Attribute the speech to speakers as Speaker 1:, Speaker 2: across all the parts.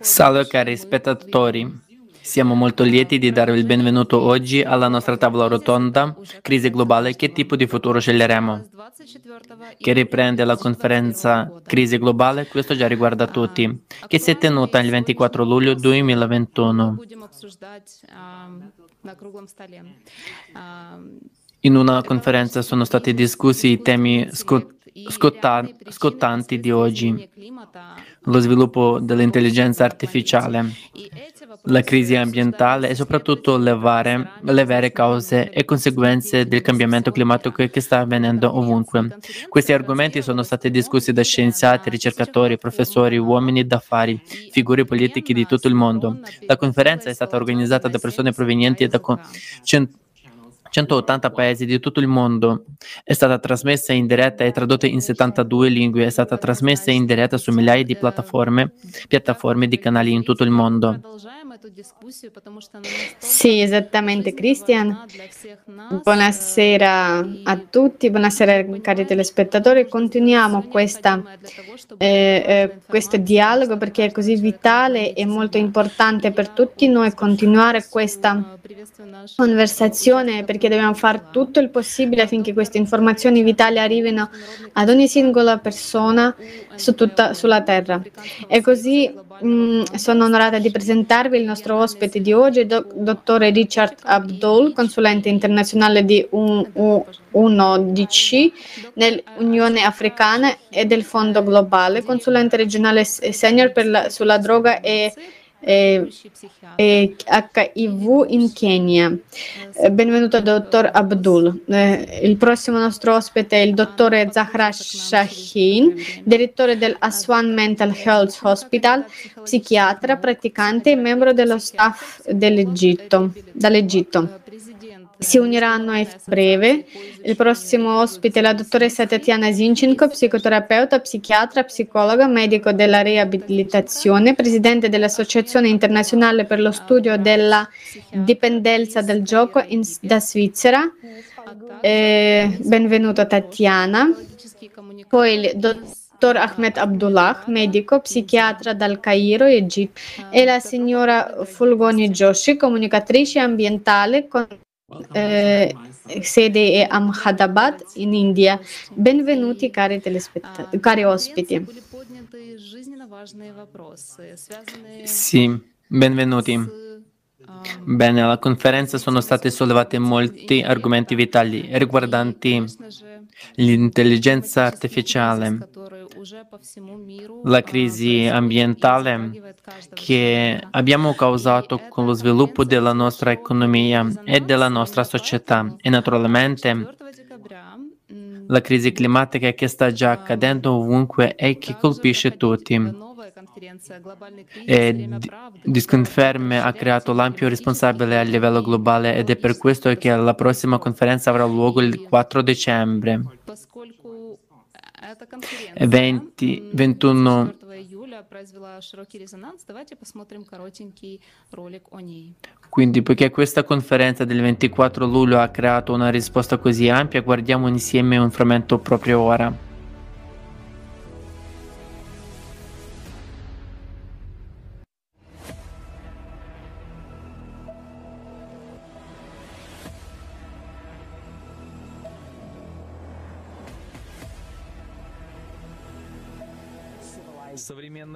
Speaker 1: Salve cari spettatori. Siamo molto lieti di darvi il benvenuto oggi alla nostra tavola rotonda Crisi globale, che tipo di futuro sceglieremo? Che riprende la conferenza Crisi globale, questo già riguarda tutti, che si è tenuta il 24 luglio 2021. In una conferenza sono stati discussi i temi scot- scotta- scottanti di oggi, lo sviluppo dell'intelligenza artificiale, la crisi ambientale e soprattutto le, vare, le vere cause e conseguenze del cambiamento climatico che sta avvenendo ovunque. Questi argomenti sono stati discussi da scienziati, ricercatori, professori, uomini d'affari, figure politiche di tutto il mondo. La conferenza è stata organizzata da persone provenienti da 180 paesi di tutto il mondo. È stata trasmessa in diretta e tradotta in 72 lingue. È stata trasmessa in diretta su migliaia di piattaforme, piattaforme di canali in tutto il mondo.
Speaker 2: Sì, esattamente Cristian. Buonasera a tutti, buonasera cari telespettatori. Continuiamo questa, eh, eh, questo dialogo perché è così vitale e molto importante per tutti noi continuare questa conversazione perché dobbiamo fare tutto il possibile affinché queste informazioni vitali arrivino ad ogni singola persona su tutta, sulla Terra. E così mm, sono onorata di presentarvi il nostro ospite di oggi, do, dottore Richard Abdul, consulente internazionale di UNODC nell'Unione Africana e del Fondo Globale, consulente regionale senior la, sulla droga e HIV in Kenya. Benvenuto dottor Abdul. Il prossimo nostro ospite è il dottore Zahra Shahin, direttore del Aswan Mental Health Hospital, psichiatra, praticante e membro dello staff dall'Egitto si uniranno a breve. Il prossimo ospite è la dottoressa Tatiana Zinchenko, psicoterapeuta, psichiatra, psicologa, medico della riabilitazione, presidente dell'Associazione internazionale per lo studio della dipendenza del gioco in, da Svizzera. Eh, benvenuto Tatiana. Poi il dottor Ahmed Abdullah, medico, psichiatra dal Cairo, Egitto, e la signora Fulgoni Joshi, comunicatrice ambientale con eh, sede è Ahmedabad in India. Benvenuti cari, telespett- cari ospiti.
Speaker 1: Sì, benvenuti. Bene, alla conferenza sono stati sollevati molti argomenti vitali riguardanti l'intelligenza artificiale, la crisi ambientale che abbiamo causato con lo sviluppo della nostra economia e della nostra società e naturalmente la crisi climatica che sta già accadendo ovunque e che colpisce tutti. E Disconferme ha creato l'ampio responsabile a livello globale ed è per questo che la prossima conferenza avrà luogo il 4 dicembre. 20, 21 quindi, poiché questa conferenza del 24 luglio ha creato una risposta così ampia, guardiamo insieme un frammento proprio ora.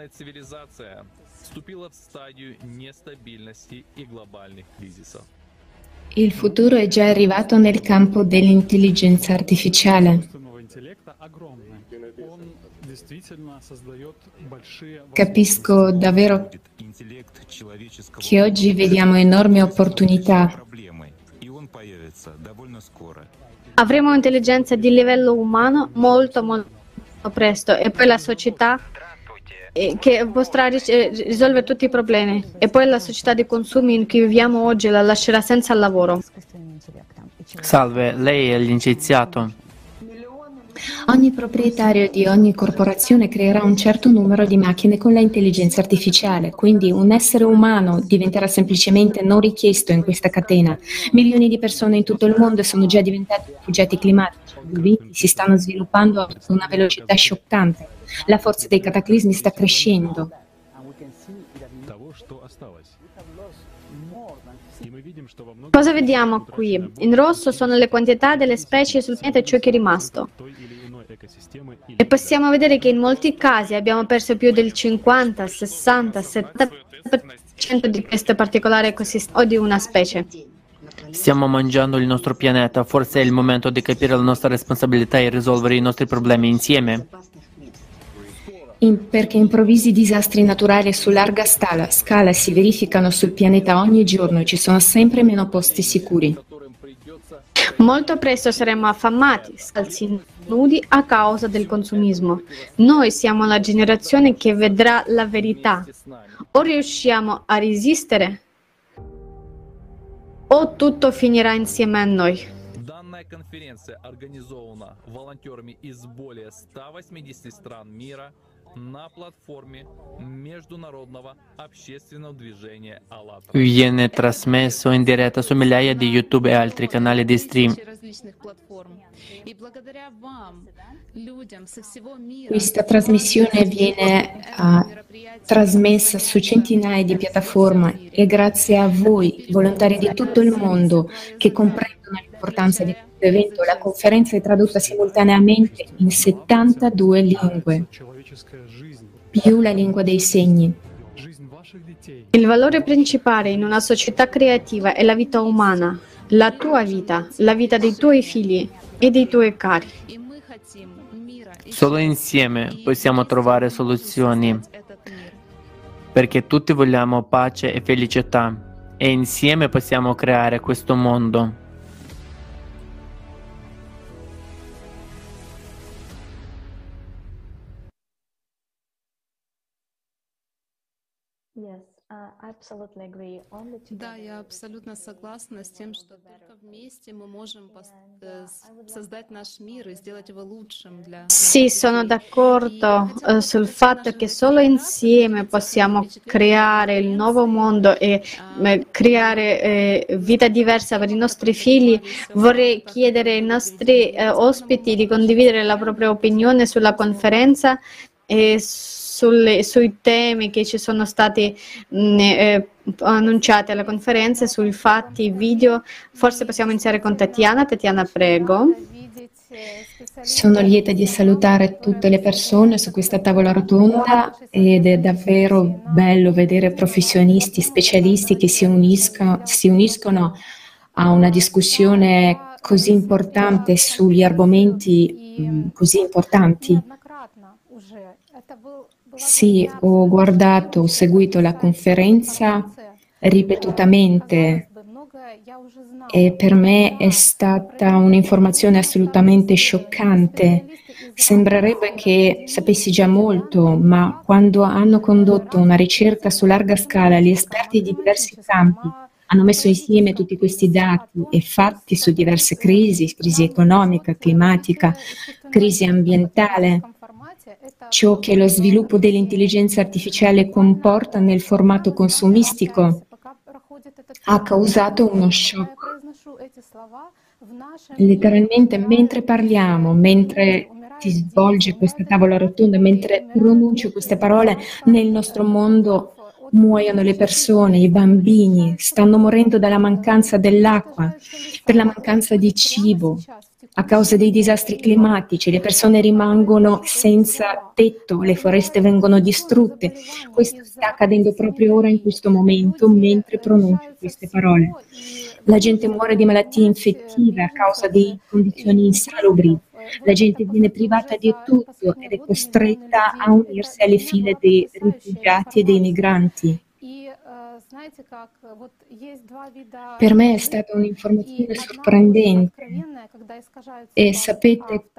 Speaker 3: современная цивилизация вступила в стадию нестабильности и глобальных кризисов.
Speaker 4: Il futuro è già arrivato nel campo dell'intelligenza artificiale. Capisco davvero che oggi vediamo enormi opportunità.
Speaker 2: Avremo un'intelligenza di livello umano molto molto presto e poi la società che potrà risolvere tutti i problemi e poi la società di consumi in cui viviamo oggi la lascerà senza lavoro.
Speaker 1: Salve, lei è l'inciziato.
Speaker 4: Ogni proprietario di ogni corporazione creerà un certo numero di macchine con l'intelligenza artificiale, quindi un essere umano diventerà semplicemente non richiesto in questa catena. Milioni di persone in tutto il mondo sono già diventate rifugiati climatici, i venti si stanno sviluppando a una velocità scioccante, la forza dei cataclismi sta crescendo.
Speaker 2: Cosa vediamo qui? In rosso sono le quantità delle specie sul pianeta e ciò che è rimasto. E possiamo vedere che in molti casi abbiamo perso più del 50, 60, 70% di questo particolare ecosistema o di una specie.
Speaker 1: Stiamo mangiando il nostro pianeta, forse è il momento di capire la nostra responsabilità e risolvere i nostri problemi insieme
Speaker 4: In, perché improvvisi disastri naturali su larga scala, scala si verificano sul pianeta ogni giorno e ci sono sempre meno posti sicuri.
Speaker 2: Molto presto saremo affamati, scalzi nudi a causa del consumismo. Noi siamo la generazione che vedrà la verità. O riusciamo a resistere o tutto finirà insieme a noi.
Speaker 3: Данная конференция организована волонтерами из более 180 стран мира на платформе международного общественного движения АЛЛАТРА.
Speaker 1: Viene trasmesso in diretta su migliaia di YouTube e altri canali di stream.
Speaker 4: Questa trasmissione viene uh, trasmessa su centinaia di piattaforme e grazie a voi, volontari di tutto il mondo, che comprendono l'importanza di questo evento, la conferenza è tradotta simultaneamente in 72 lingue, più la lingua dei segni.
Speaker 2: Il valore principale in una società creativa è la vita umana, la tua vita, la vita dei tuoi figli e dei tuoi cari.
Speaker 1: Solo insieme possiamo trovare soluzioni, perché tutti vogliamo pace e felicità e insieme possiamo creare questo mondo.
Speaker 5: Да, я абсолютно согласна с тем, что только вместе мы можем э, создать наш мир и сделать его лучшим для...
Speaker 2: Sì, sono d'accordo eh, sul fatto che solo insieme possiamo creare il nuovo mondo e eh, creare eh, vita diversa per i nostri figli. Vorrei chiedere ai nostri eh, ospiti di condividere la propria opinione sulla conferenza e sulle, sui temi che ci sono stati mh, eh, annunciati alla conferenza, sui fatti, video. Forse possiamo iniziare con Tatiana. Tatiana, prego.
Speaker 4: Sono lieta di salutare tutte le persone su questa tavola rotonda ed è davvero bello vedere professionisti, specialisti che si uniscono, si uniscono a una discussione così importante sugli argomenti mh, così importanti. Sì, ho guardato, ho seguito la conferenza ripetutamente e per me è stata un'informazione assolutamente scioccante. Sembrerebbe che sapessi già molto, ma quando hanno condotto una ricerca su larga scala, gli esperti di diversi campi hanno messo insieme tutti questi dati e fatti su diverse crisi, crisi economica, climatica, crisi ambientale, ciò che lo sviluppo dell'intelligenza artificiale comporta nel formato consumistico ha causato uno shock. Letteralmente mentre parliamo, mentre si svolge questa tavola rotonda, mentre pronuncio queste parole, nel nostro mondo muoiono le persone, i bambini, stanno morendo dalla mancanza dell'acqua, per la mancanza di cibo, a causa dei disastri climatici, le persone rimangono senza tetto, le foreste vengono distrutte. Questo sta accadendo proprio ora in questo momento mentre pronuncio queste parole. La gente muore di malattie infettive a causa di condizioni insalubri. La gente viene privata di tutto ed è costretta a unirsi alle file dei rifugiati e dei migranti. Per me è stata un'informazione sorprendente e sapete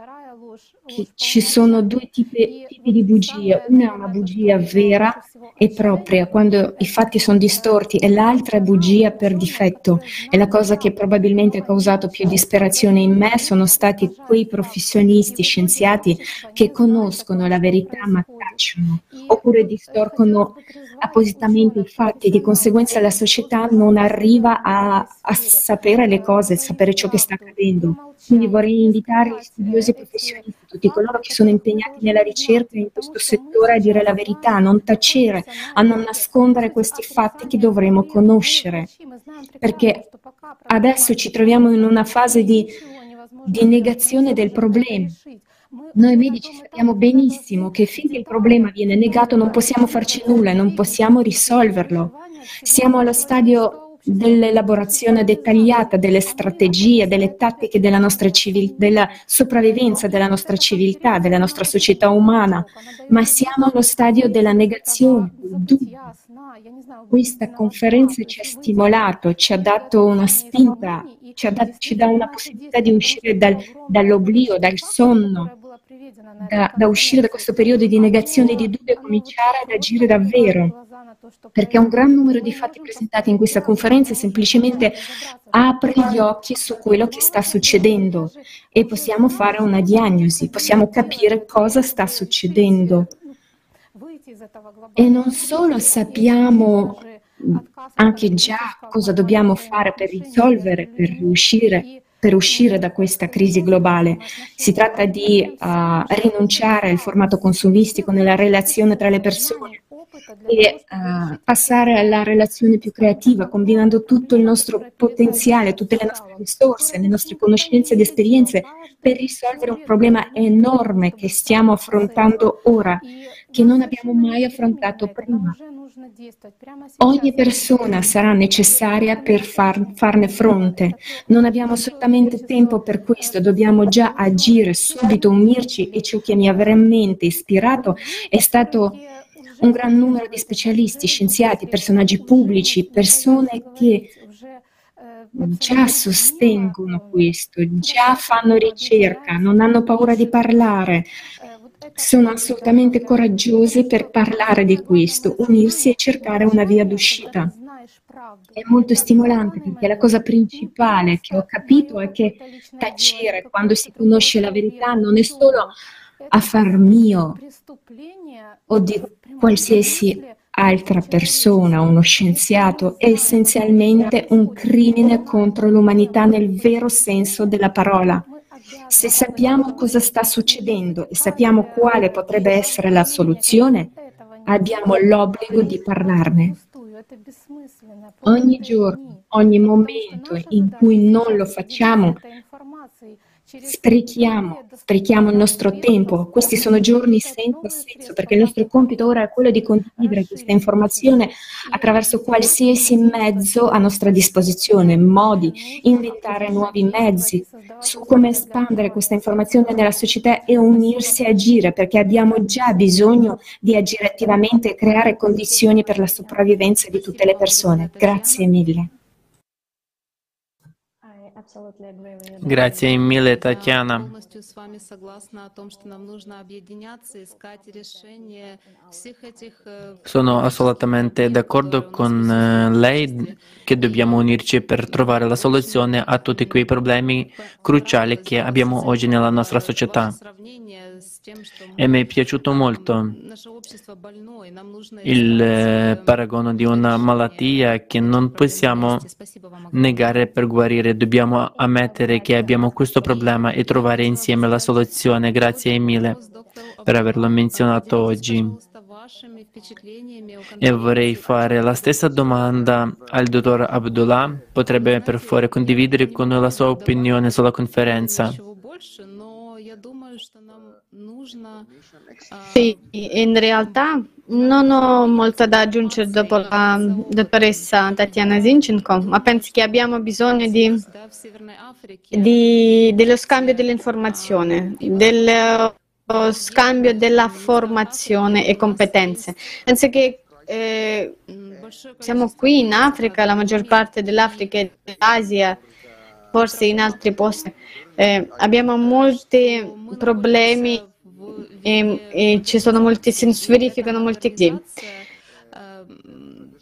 Speaker 4: che ci sono due tipi, tipi di bugie. Una è una bugia vera e propria, quando i fatti sono distorti, e l'altra è bugia per difetto. E la cosa che probabilmente ha causato più disperazione in me. sono stati quei professionisti, scienziati che conoscono la verità ma tacciono, oppure distorcono appositamente i fatti, di conseguenza la società non arriva a, a sapere le cose, a sapere ciò che sta accadendo. Quindi vorrei invitare gli studiosi professionisti, tutti coloro che sono impegnati nella ricerca in questo settore a dire la verità, a non tacere, a non nascondere questi fatti che dovremo conoscere. Perché adesso ci troviamo in una fase di, di negazione del problema. Noi medici sappiamo benissimo che finché il problema viene negato non possiamo farci nulla e non possiamo risolverlo. Siamo allo stadio dell'elaborazione dettagliata delle strategie, delle tattiche della nostra civiltà, della sopravvivenza della nostra civiltà, della nostra società umana, ma siamo allo stadio della negazione, del dubbio. Questa conferenza ci ha stimolato, ci ha dato una spinta, ci, dato, ci dà una possibilità di uscire dal, dall'oblio, dal sonno, da, da, uscire da questo periodo di negazione e di dubbio e cominciare ad agire davvero. Perché un gran numero di fatti presentati in questa conferenza semplicemente apre gli occhi su quello che sta succedendo e possiamo fare una diagnosi, possiamo capire cosa sta succedendo. E non solo sappiamo anche già cosa dobbiamo fare per risolvere, per riuscire per uscire da questa crisi globale. Si tratta di uh, rinunciare al formato consumistico nella relazione tra le persone e uh, passare alla relazione più creativa, combinando tutto il nostro potenziale, tutte le nostre risorse, le nostre conoscenze ed esperienze per risolvere un problema enorme che stiamo affrontando ora, che non abbiamo mai affrontato prima. Ogni persona sarà necessaria per far, farne fronte. Non abbiamo assolutamente tempo per questo, dobbiamo già agire subito, unirci e ciò che mi ha veramente ispirato è stato un gran numero di specialisti, scienziati, personaggi pubblici, persone che già sostengono questo, già fanno ricerca, non hanno paura di parlare, sono assolutamente coraggiose per parlare di questo, unirsi e cercare una via d'uscita. È molto stimolante perché la cosa principale che ho capito è che tacere quando si conosce la verità non è solo affar mio o di qualsiasi altra persona, uno scienziato, è essenzialmente un crimine contro l'umanità nel vero senso della parola. Se sappiamo cosa sta succedendo e sappiamo quale potrebbe essere la soluzione, abbiamo l'obbligo di parlarne. Ogni giorno, ogni momento in cui non lo facciamo, Sprechiamo, sprechiamo il nostro tempo. Questi sono giorni senza senso perché il nostro compito ora è quello di condividere questa informazione attraverso qualsiasi mezzo a nostra disposizione, modi, inventare nuovi mezzi su come espandere questa informazione nella società e unirsi a agire perché abbiamo già bisogno di agire attivamente e creare condizioni per la sopravvivenza di tutte le persone. Grazie mille.
Speaker 1: Grazie mille Tatiana. Sono assolutamente d'accordo con eh, lei che dobbiamo unirci per trovare la soluzione a tutti quei problemi cruciali che abbiamo oggi nella nostra società. E mi è piaciuto molto il paragono di una malattia che non possiamo negare per guarire, dobbiamo ammettere che abbiamo questo problema e trovare insieme la soluzione. Grazie mille per averlo menzionato oggi. E vorrei fare la stessa domanda al dottor Abdullah. Potrebbe per favore condividere con noi la sua opinione sulla conferenza?
Speaker 2: Sì, in realtà non ho molto da aggiungere dopo la dottoressa Tatiana Zinchenko, ma penso che abbiamo bisogno di, di, dello scambio dell'informazione, dello scambio della formazione e competenze. Penso che eh, siamo qui in Africa, la maggior parte dell'Africa e dell'Asia, forse in altri posti, eh, abbiamo molti problemi e, e ci sono molti, si verificano molti casi.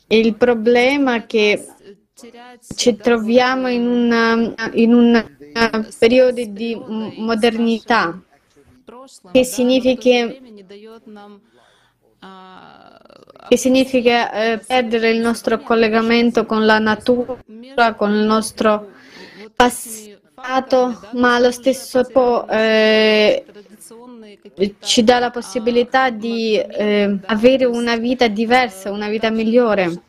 Speaker 2: Il problema è che ci troviamo in, un periodo di modernità, che significa che significa eh, perdere il nostro collegamento con la natura, con il nostro passato, ma allo stesso tempo eh, ci dà la possibilità di eh, avere una vita diversa, una vita migliore.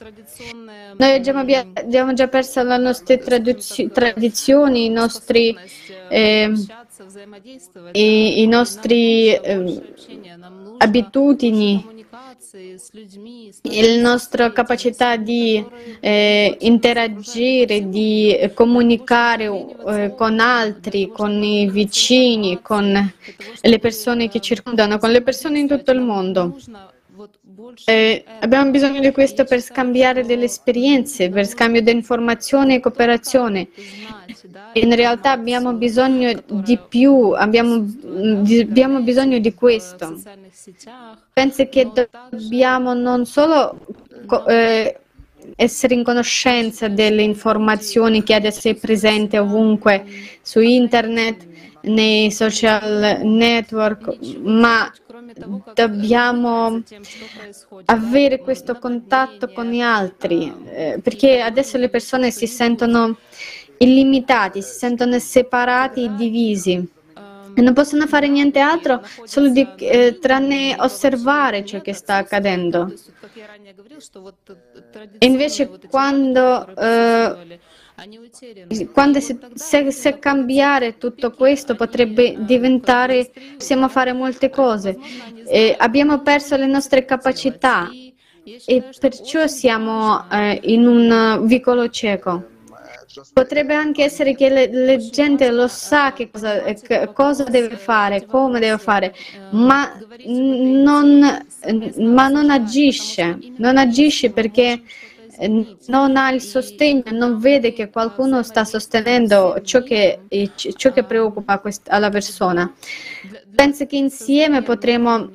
Speaker 2: Noi abbiamo, già perso le nostre tradizioni, i nostri, eh, i, i nostri eh, abitudini, la nostra capacità di eh, interagire, di comunicare eh, con altri, con i vicini, con le persone che circondano, con le persone in tutto il mondo. Eh, abbiamo bisogno di questo per scambiare delle esperienze, per scambio di informazioni e cooperazione. In realtà abbiamo bisogno di più, abbiamo, abbiamo bisogno di questo. Penso che dobbiamo non solo eh, essere in conoscenza delle informazioni che adesso è presente ovunque su internet, nei social network, ma dobbiamo avere questo contatto con gli altri, eh, perché adesso le persone si sentono illimitati, si sentono separati e divisi. E non possono fare niente altro solo di, eh, tranne osservare ciò che sta accadendo. E invece quando eh, quando se, se, se, cambiare tutto questo potrebbe diventare, possiamo fare molte cose. Eh, abbiamo perso le nostre capacità e perciò siamo eh, in un vicolo cieco. Potrebbe anche essere che le, la gente lo sa che cosa, che cosa, deve fare, come deve fare, ma non, ma non agisce, non agisce perché non ha il sostegno, non vede che qualcuno sta sostenendo ciò che, ciò che preoccupa alla persona. Penso che insieme potremo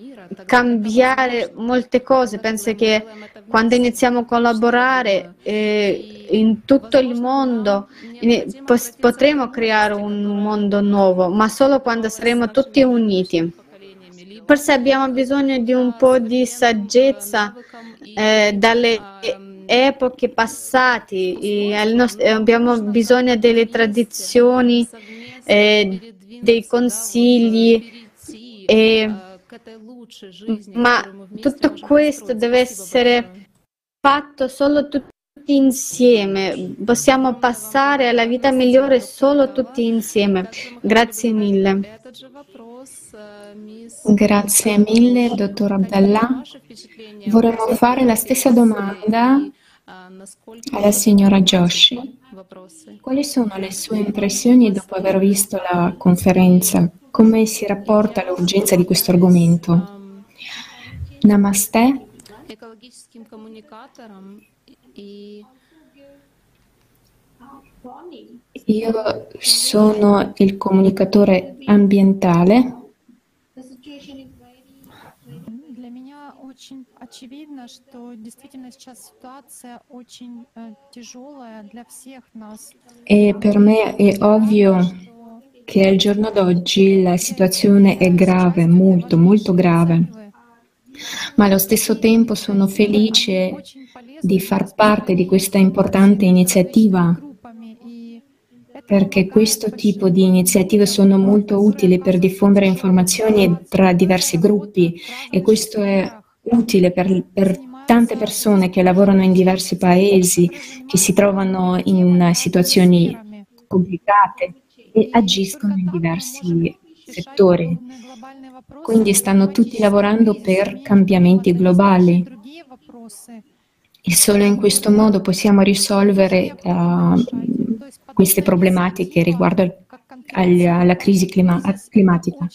Speaker 2: cambiare molte cose. Penso che quando iniziamo a collaborare eh, in tutto il mondo potremo creare un mondo nuovo, ma solo quando saremo tutti uniti. Forse abbiamo bisogno di un po' di saggezza eh, dalle epoche passate, abbiamo bisogno delle tradizioni, eh, dei consigli, eh, ma tutto questo deve essere fatto solo tutti insieme. Possiamo passare alla vita migliore solo tutti insieme. Grazie mille.
Speaker 4: Grazie mille, dottor Abdallah. Vorremmo fare la stessa domanda alla signora Joshi. Quali sono le sue impressioni dopo aver visto la conferenza? Come si rapporta all'urgenza di questo argomento? Namaste. Io sono il comunicatore ambientale очень очевидно, что действительно сейчас ситуация очень э, тяжелая для всех нас. E per me è ovvio che al giorno d'oggi la situazione è grave, molto, molto grave. Ma allo stesso tempo sono felice di far parte di questa importante iniziativa perché questo tipo di iniziative sono molto utili per diffondere informazioni tra diversi gruppi e questo è utile per, per tante persone che lavorano in diversi paesi, che si trovano in situazioni complicate e agiscono in diversi settori. Quindi stanno tutti lavorando per cambiamenti globali. E solo in questo modo possiamo risolvere uh, queste problematiche riguardo alla crisi clima- climatica.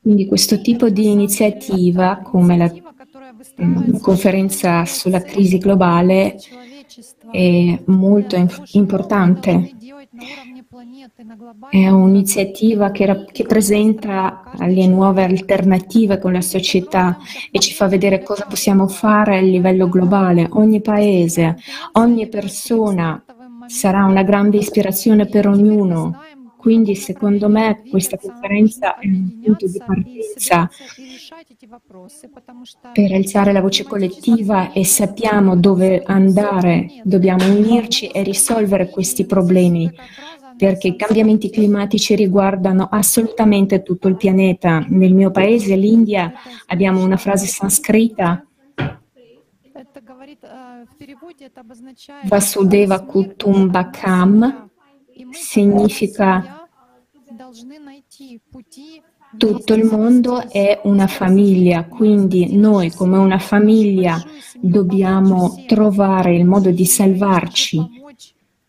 Speaker 4: Quindi questo tipo di iniziativa, come la conferenza sulla crisi globale, è molto importante. È un'iniziativa che, che, presenta le nuove alternative con la società e ci fa vedere cosa possiamo fare a livello globale. Ogni paese, ogni persona sarà una grande ispirazione per ognuno Quindi secondo me questa conferenza è un punto di partenza per alzare la voce collettiva e sappiamo dove andare, dobbiamo unirci e risolvere questi problemi perché i cambiamenti climatici riguardano assolutamente tutto il pianeta. Nel mio paese, l'India, abbiamo una frase sanscrita. Vasudeva Kutumbakam significa tutto il mondo è una famiglia, quindi noi come una famiglia dobbiamo trovare il modo di salvarci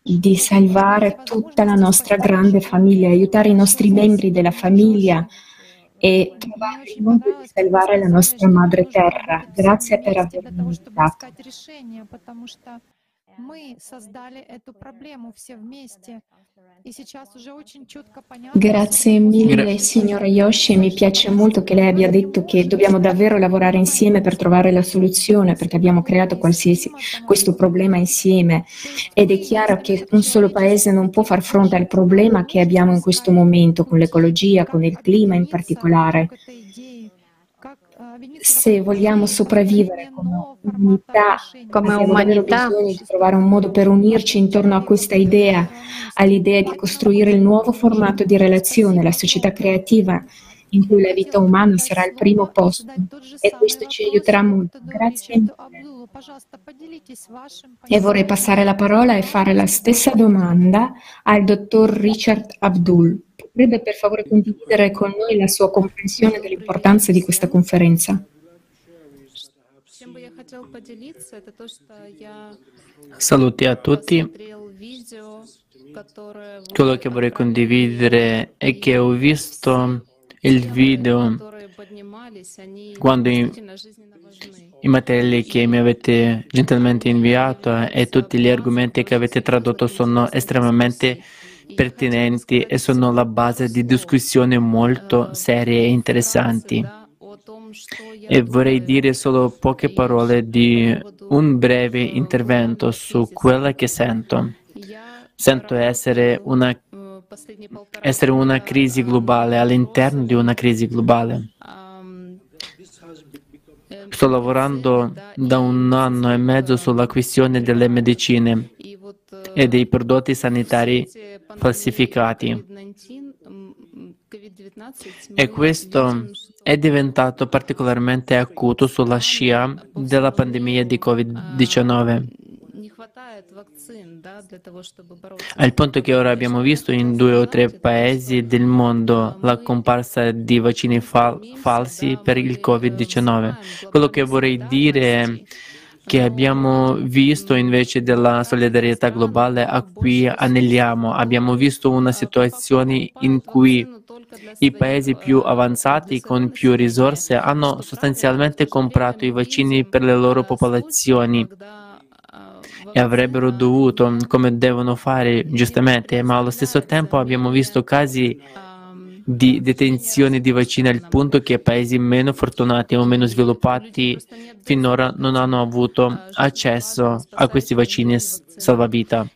Speaker 4: di salvare tutta la nostra grande famiglia, aiutare i nostri membri della famiglia e trovare il modo di salvare la nostra madre terra. Grazie per avermi invitato. Мы создали эту проблему все вместе. Grazie mille signora Yoshi, mi piace molto che lei abbia detto che dobbiamo davvero lavorare insieme per trovare la soluzione perché abbiamo creato questo problema insieme ed è chiaro che un solo paese non può far fronte al problema che abbiamo in questo momento con l'ecologia, con il clima in particolare se vogliamo sopravvivere come umanità, come umanità, bisogno di trovare un modo per unirci intorno a questa idea, all'idea di costruire il nuovo formato di relazione, la società creativa in cui la vita umana sarà al primo posto e questo ci aiuterà molto. Grazie mille. E vorrei passare la parola e fare la stessa domanda al dottor Richard Abdul. Potrebbe per favore condividere con noi la sua comprensione dell'importanza di questa conferenza?
Speaker 1: Saluti a tutti. Quello che vorrei condividere è che ho visto il video quando i, i materiali che mi avete gentilmente inviato e tutti gli argomenti che avete tradotto sono estremamente pertinenti e sono la base di discussioni molto serie e interessanti. E vorrei dire solo poche parole di un breve intervento su quello che sento. Sento essere una, essere una crisi globale, all'interno di una crisi globale. Sto lavorando da un anno e mezzo sulla questione delle medicine e dei prodotti sanitari falsificati. E questo è diventato particolarmente acuto sulla scia della pandemia di Covid-19. Al punto che ora abbiamo visto in due o tre paesi del mondo la comparsa di vaccini fal- falsi per il Covid-19. Quello che vorrei dire è che abbiamo visto invece della solidarietà globale a cui aneliamo. Abbiamo visto una situazione in cui i paesi più avanzati con più risorse hanno sostanzialmente comprato i vaccini per le loro popolazioni e avrebbero dovuto, come devono fare giustamente, ma allo stesso tempo abbiamo visto casi di detenzione di vaccini al punto che paesi meno fortunati o meno sviluppati finora non hanno avuto accesso a questi vaccini salvavita.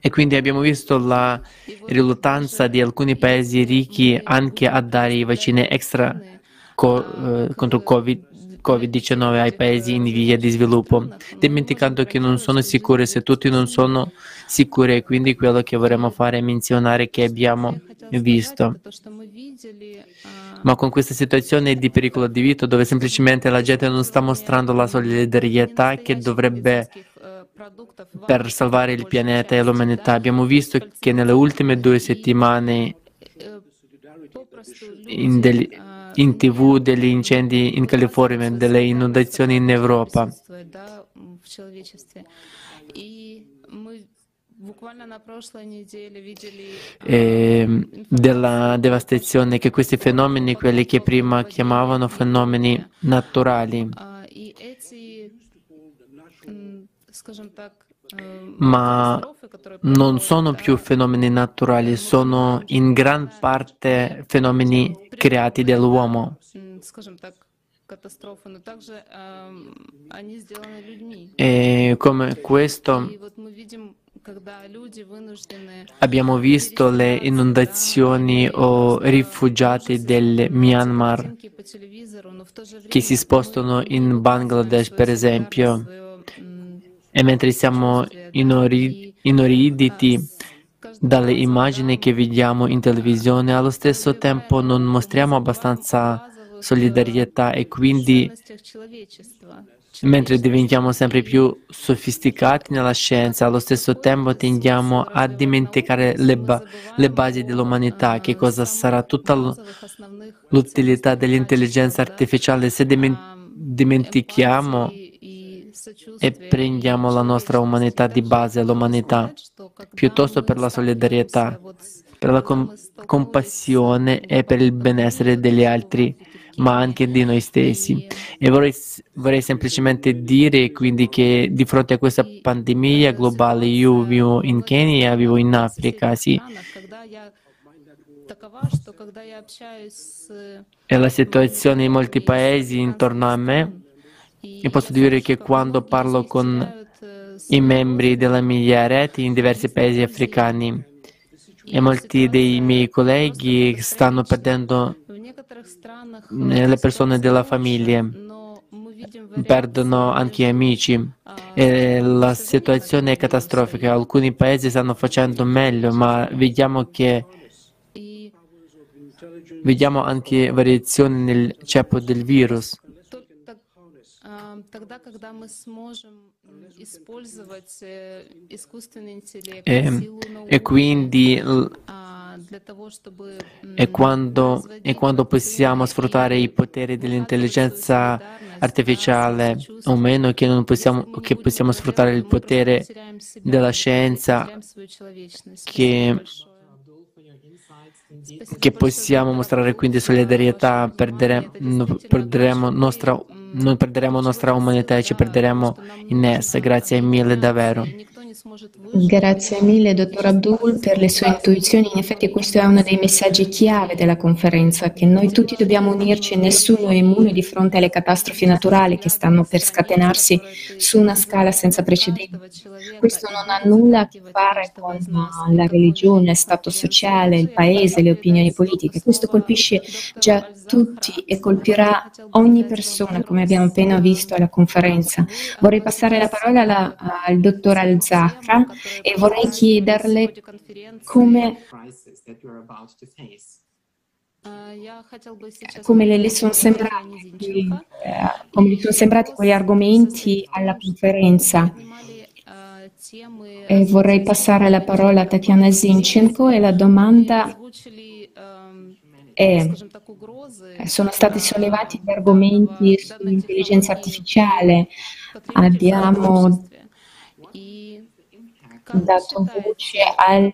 Speaker 1: E quindi abbiamo visto la riluttanza di alcuni paesi ricchi anche a dare i vaccini extra co- eh, contro COVID Covid-19 ai paesi in via di sviluppo, dimenticando che non sono sicuri se tutti non sono sicuri e quindi quello che vorremmo fare è menzionare che abbiamo visto. Ma con questa situazione di pericolo di vita dove semplicemente la gente non sta mostrando la solidarietà che dovrebbe per salvare il pianeta e l'umanità, abbiamo visto che nelle ultime due settimane degli in tv degli incendi in California, delle inondazioni in Europa. E della devastazione che questi fenomeni, quelli che prima chiamavano fenomeni naturali, ma non sono più fenomeni naturali, sono in gran parte fenomeni creati dall'uomo. E come questo Abbiamo visto le inondazioni o rifugiati del Myanmar che si spostano in Bangladesh, per esempio, e mentre siamo inorriditi dalle immagini che vediamo in televisione, allo stesso tempo non mostriamo abbastanza solidarietà e quindi mentre diventiamo sempre più sofisticati nella scienza, allo stesso tempo tendiamo a dimenticare le, ba- le basi dell'umanità, che cosa sarà tutta l'utilità dell'intelligenza artificiale se dimentichiamo e prendiamo la nostra umanità di base, l'umanità, piuttosto per la solidarietà, per la com- compassione e per il benessere degli altri, ma anche di noi stessi. E vorrei, vorrei semplicemente dire quindi che di fronte a questa pandemia globale, io vivo in Kenya, vivo in Africa, sì. E la situazione in molti paesi intorno a me e posso dire che quando parlo con i membri della mia rete in diversi paesi africani e molti dei miei colleghi stanno perdendo le persone della famiglia, perdono anche amici e la situazione è catastrofica. Alcuni paesi stanno facendo meglio, ma vediamo che vediamo anche variazioni nel ceppo del virus тогда, когда мы сможем использовать искусственный интеллект, e, силу науки, e quindi для того, чтобы e quando, e quando possiamo sfruttare i poteri dell'intelligenza artificiale o meno che, non possiamo, che possiamo sfruttare il potere della scienza che che possiamo mostrare quindi solidarietà, perdere, perderemo nostra non perderemo nostra umanità e ci perderemo in essa. Grazie mille davvero.
Speaker 4: Grazie mille, dottor Abdul, per le sue intuizioni. In effetti questo è uno dei messaggi chiave della conferenza, che noi tutti dobbiamo unirci, nessuno è immune di fronte alle catastrofi naturali che stanno per scatenarsi su una scala senza precedenti. Questo non ha nulla a che fare con la religione, il stato sociale, il paese, le opinioni politiche. Questo colpisce già tutti e colpirà ogni persona, come abbiamo appena visto alla conferenza. Vorrei passare la parola alla, al dottor Al-Zahra e vorrei chiederle come come le, sono sembrati, eh, come le sono sembrati quegli argomenti alla conferenza. E vorrei passare la parola a Tatiana Zinchenko e la domanda è sono stati sollevati gli argomenti sull'intelligenza artificiale, abbiamo dato voce alle,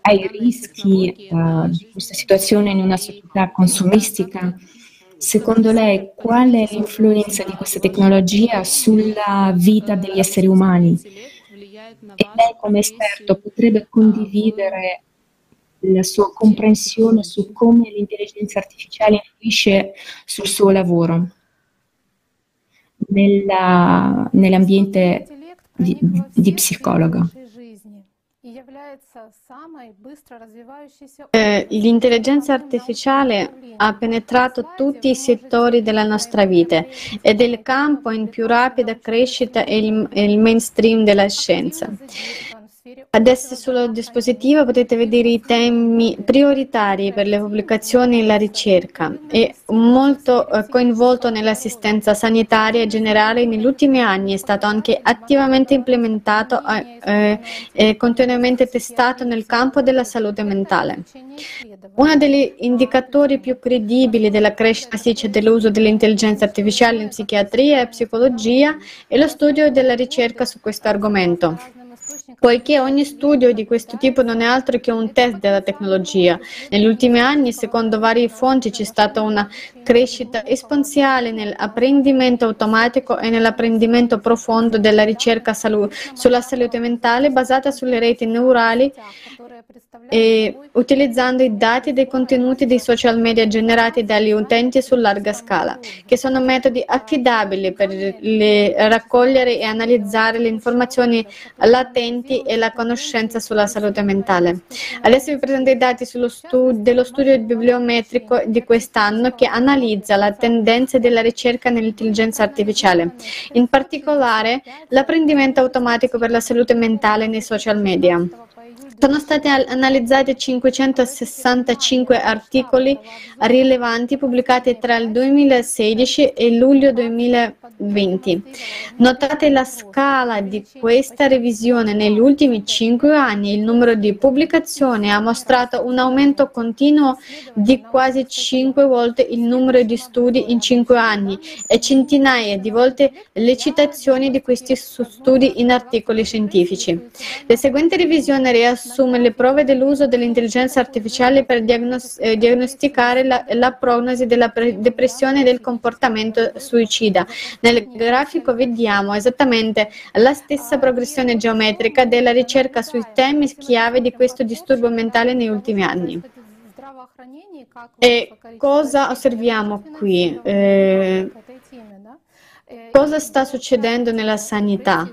Speaker 4: ai rischi uh, di questa situazione in una società consumistica. Secondo lei, qual è l'influenza di questa tecnologia sulla vita degli esseri umani? E lei come esperto potrebbe condividere la sua comprensione su come l'intelligenza artificiale influisce sul suo lavoro nella, nell'ambiente di, di psicologo.
Speaker 2: Eh, l'intelligenza artificiale ha penetrato tutti i settori della nostra vita ed è il campo in più rapida crescita e il, il mainstream della scienza. Adesso sul dispositivo potete vedere i temi prioritari per le pubblicazioni e la ricerca. È molto eh, coinvolto nell'assistenza sanitaria generale negli ultimi anni, è stato anche attivamente implementato eh, e continuamente testato nel campo della salute mentale. Uno degli indicatori più credibili della crescita dice, dell'uso dell'intelligenza artificiale in psichiatria e psicologia è lo studio della ricerca su questo argomento poiché ogni studio di questo tipo non è altro che un test della tecnologia. Negli ultimi anni, secondo varie fonti, c'è stata una crescita esponenziale nell'apprendimento automatico e nell'apprendimento profondo della ricerca salu- sulla salute mentale basata sulle reti neurali e utilizzando i dati dei contenuti dei social media generati dagli utenti su larga scala, che sono metodi affidabili per raccogliere e analizzare le informazioni latenti e la conoscenza sulla salute mentale. Adesso vi presento i dati stu- dello studio bibliometrico di quest'anno che analizza le tendenze della ricerca nell'intelligenza artificiale, in particolare l'apprendimento automatico per la salute mentale nei social media. Sono stati analizzati 565 articoli rilevanti pubblicati tra il 2016 e luglio 2020. Notate la scala di questa revisione negli ultimi 5 anni. Il numero di pubblicazioni ha mostrato un aumento continuo di quasi 5 volte il numero di studi in 5 anni e centinaia di volte le citazioni di questi studi in articoli scientifici. La seguente revisione riassume assume le prove dell'uso dell'intelligenza artificiale per diagnos- eh, diagnosticare la, la, prognosi della pre- depressione e del comportamento suicida. Nel grafico vediamo esattamente la stessa progressione geometrica della ricerca sui temi chiave di questo disturbo mentale negli ultimi anni. E cosa osserviamo qui? Eh, cosa sta succedendo nella sanità,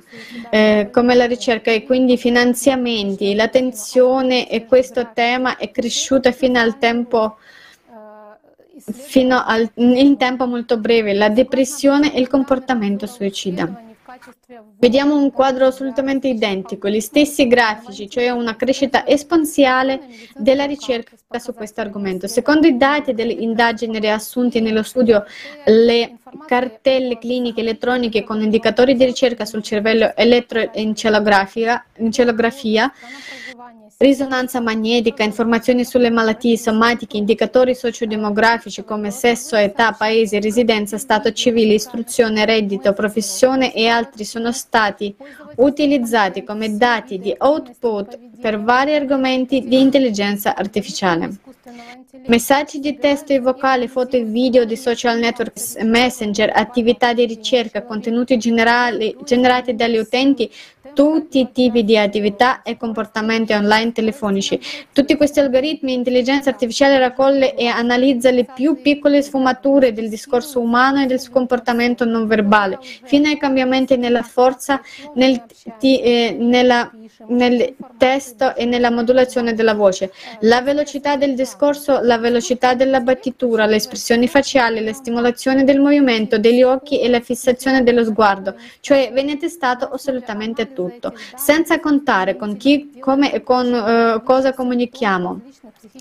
Speaker 2: eh, come la ricerca e quindi i finanziamenti, l'attenzione e questo tema è cresciuta fino al tempo fino al, in tempo molto breve, la depressione e il comportamento suicida. Vediamo un quadro assolutamente identico, gli stessi grafici, cioè una crescita esponenziale della ricerca su questo argomento. Secondo i dati delle indagini riassunti nello studio, le cartelle cliniche elettroniche con indicatori di ricerca sul cervello elettroencefalografia risonanza magnetica, informazioni sulle malattie somatiche, indicatori sociodemografici come sesso, età, paese, residenza, stato civile, istruzione, reddito, professione e altri sono stati utilizzati come dati di output per vari argomenti di intelligenza artificiale. Messaggi di testo e vocale, foto e video di social network, messenger, attività di ricerca, contenuti generali, generati dagli utenti tutti i tipi di attività e comportamenti online telefonici. Tutti questi algoritmi, intelligenza artificiale raccoglie e analizza le più piccole sfumature del discorso umano e del suo comportamento non verbale, fino ai cambiamenti nella forza, nel, ti, eh, nella, nel testo e nella modulazione della voce. La velocità del discorso, la velocità della battitura, le espressioni faciali, la stimolazione del movimento degli occhi e la fissazione dello sguardo, cioè viene testato assolutamente tutto senza contare con chi, come e con uh, cosa comunichiamo.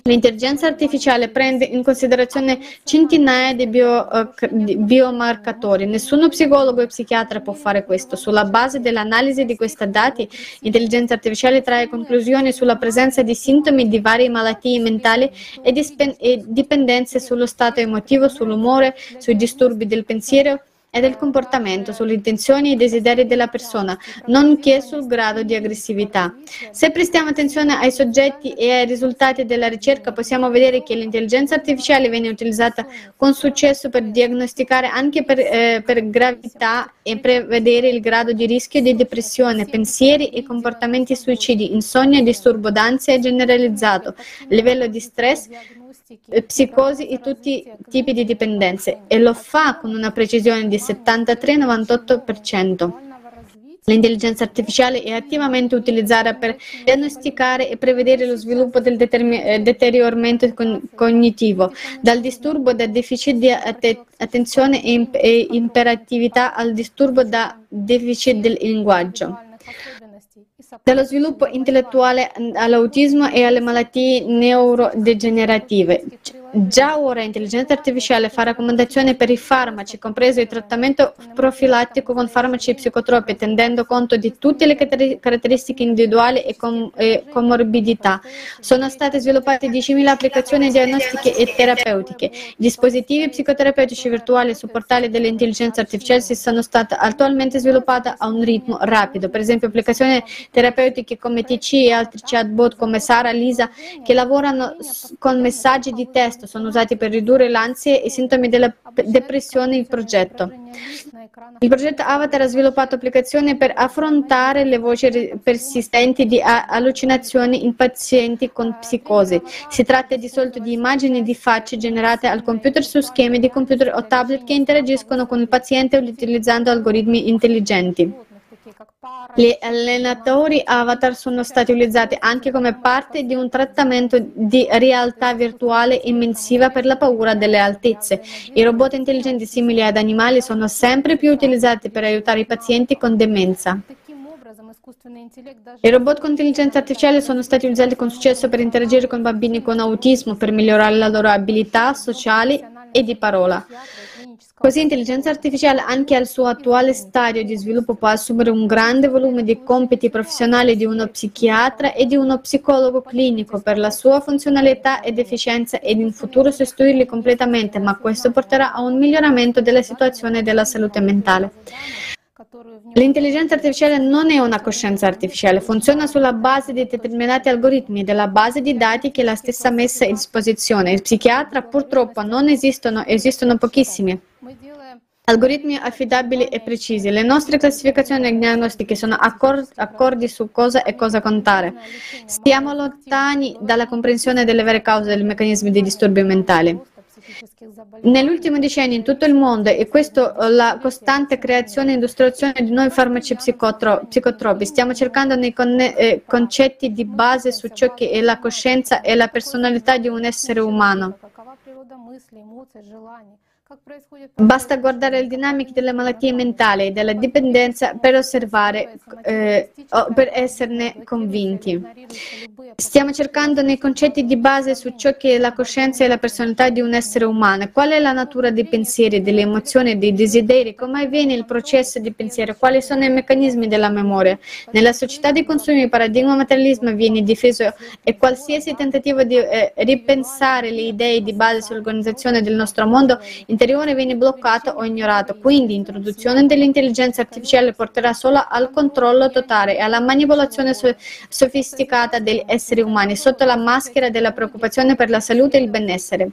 Speaker 2: L'intelligenza artificiale prende in considerazione centinaia di, bio, uh, di biomarcatori. Nessuno psicologo e psichiatra può fare questo. Sulla base dell'analisi di questi dati, l'intelligenza artificiale trae conclusioni sulla presenza di sintomi di varie malattie mentali e, dispen- e dipendenze sullo stato emotivo, sull'umore, sui disturbi del pensiero e del comportamento, sulle intenzioni e i desideri della persona, nonché sul grado di aggressività. Se prestiamo attenzione ai soggetti e ai risultati della ricerca, possiamo vedere che l'intelligenza artificiale viene utilizzata con successo per diagnosticare anche per, eh, per gravità e prevedere il grado di rischio di depressione, pensieri e comportamenti suicidi, insonnia, disturbo d'ansia generalizzato, livello di stress, psicosi e tutti i tipi di dipendenze. e lo fa con una precisione di 73-98%. L'intelligenza artificiale è attivamente utilizzata per diagnosticare e prevedere lo sviluppo del eh, deterioramento cognitivo, dal disturbo da deficit di attenzione e, imp- e imperatività al disturbo da deficit del linguaggio dallo sviluppo intellettuale all'autismo e alle malattie neurodegenerative. Già ora l'intelligenza artificiale fa raccomandazioni per i farmaci, compreso il trattamento profilattico con farmaci psicotropi, tenendo conto di tutte le caratteristiche individuali e, com- e comorbidità. Sono state sviluppate 10.000 applicazioni diagnostiche e terapeutiche. Dispositivi psicoterapeutici virtuali supportali dell'intelligenza artificiale si sono state attualmente sviluppati a un ritmo rapido. Per esempio, applicazioni terapeutiche come TC e altri chatbot come Sara, Lisa, che lavorano con messaggi di testo presto, sono usati per ridurre l'ansia e i sintomi della depressione il progetto. Il progetto Avatar ha sviluppato applicazioni per affrontare le voci persistenti di allucinazioni in pazienti con psicosi. Si tratta di solito di immagini di facce generate al computer su schemi di computer o tablet che interagiscono con il paziente utilizzando algoritmi intelligenti. Gli allenatori avatar sono stati utilizzati anche come parte di un trattamento di realtà virtuale immersiva per la paura delle altezze. I robot intelligenti simili ad animali sono sempre più utilizzati per aiutare i pazienti con demenza. I robot con intelligenza artificiale sono stati utilizzati con successo per interagire con bambini con autismo, per migliorare le loro abilità sociali e di parola. Così l'intelligenza artificiale anche al suo attuale stadio di sviluppo può assumere un grande volume di compiti professionali di uno psichiatra e di uno psicologo clinico per la sua funzionalità ed efficienza ed in futuro sostituirli completamente, ma questo porterà a un miglioramento della situazione della salute mentale. L'intelligenza artificiale non è una coscienza artificiale, funziona sulla base di determinati algoritmi, della base di dati che la stessa messa a disposizione. Il psichiatra purtroppo non esistono, esistono pochissimi. Algoritmi affidabili e precisi. Le nostre classificazioni diagnostiche sono accor- accordi su cosa e cosa contare. Stiamo lontani dalla comprensione delle vere cause dei meccanismi di disturbi mentali. Nell'ultimo decennio in tutto il mondo e questo la costante creazione e industriazione di nuovi farmaci psicotro- psicotropi. Stiamo cercando nei conne- eh, concetti di base su ciò che è la coscienza e la personalità di un essere umano. Basta guardare le dinamiche delle malattie mentali e della dipendenza per osservare eh, o per esserne convinti. Stiamo cercando nei concetti di base su ciò che è la coscienza e la personalità di un essere umano. Qual è la natura dei pensieri, delle emozioni, dei desideri? Come avviene il processo di pensiero? Quali sono i meccanismi della memoria? Nella società dei consumi il paradigma materialismo viene difeso e qualsiasi tentativo di eh, ripensare le idee di base sull'organizzazione del nostro mondo interiore viene bloccato o ignorato. Quindi l'introduzione dell'intelligenza artificiale porterà solo al controllo totale e alla manipolazione so- sofisticata degli esseri umani sotto la maschera della preoccupazione per la salute e il benessere.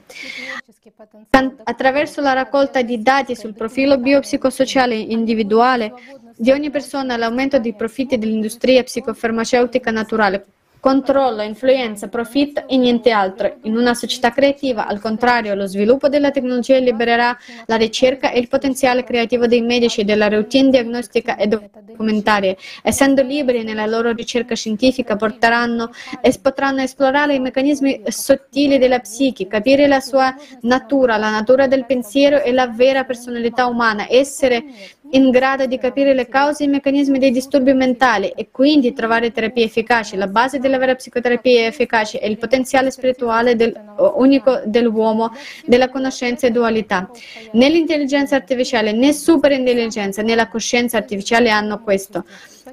Speaker 2: Attraverso la raccolta di dati sul profilo biopsicosociale individuale di ogni persona, l'aumento dei profitti dell'industria psicofarmaceutica naturale, controllo, influenza, profitto e niente altro. In una società creativa, al contrario, lo sviluppo della tecnologia libererà la ricerca e il potenziale creativo dei medici della routine diagnostica e documentaria. Essendo liberi nella loro ricerca scientifica, porteranno e potranno esplorare i meccanismi sottili della psiche, capire la sua natura, la natura del pensiero e la vera personalità umana, essere in grado di capire le cause e i meccanismi dei disturbi mentali e quindi trovare terapie efficaci. La base della vera psicoterapia efficace è il potenziale spirituale del, unico dell'uomo, della conoscenza e dualità. Nell'intelligenza artificiale né superintelligenza né la coscienza artificiale hanno questo.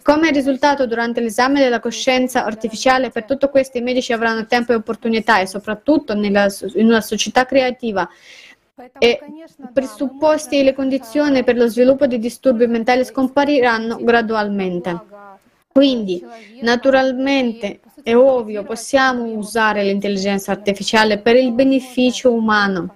Speaker 2: Come risultato, durante l'esame della coscienza artificiale, per tutto questo i medici avranno tempo e opportunità e soprattutto nella, in una società creativa e presupposti e le condizioni per lo sviluppo di disturbi mentali scompariranno gradualmente. Quindi, naturalmente, è ovvio, possiamo usare l'intelligenza artificiale per il beneficio umano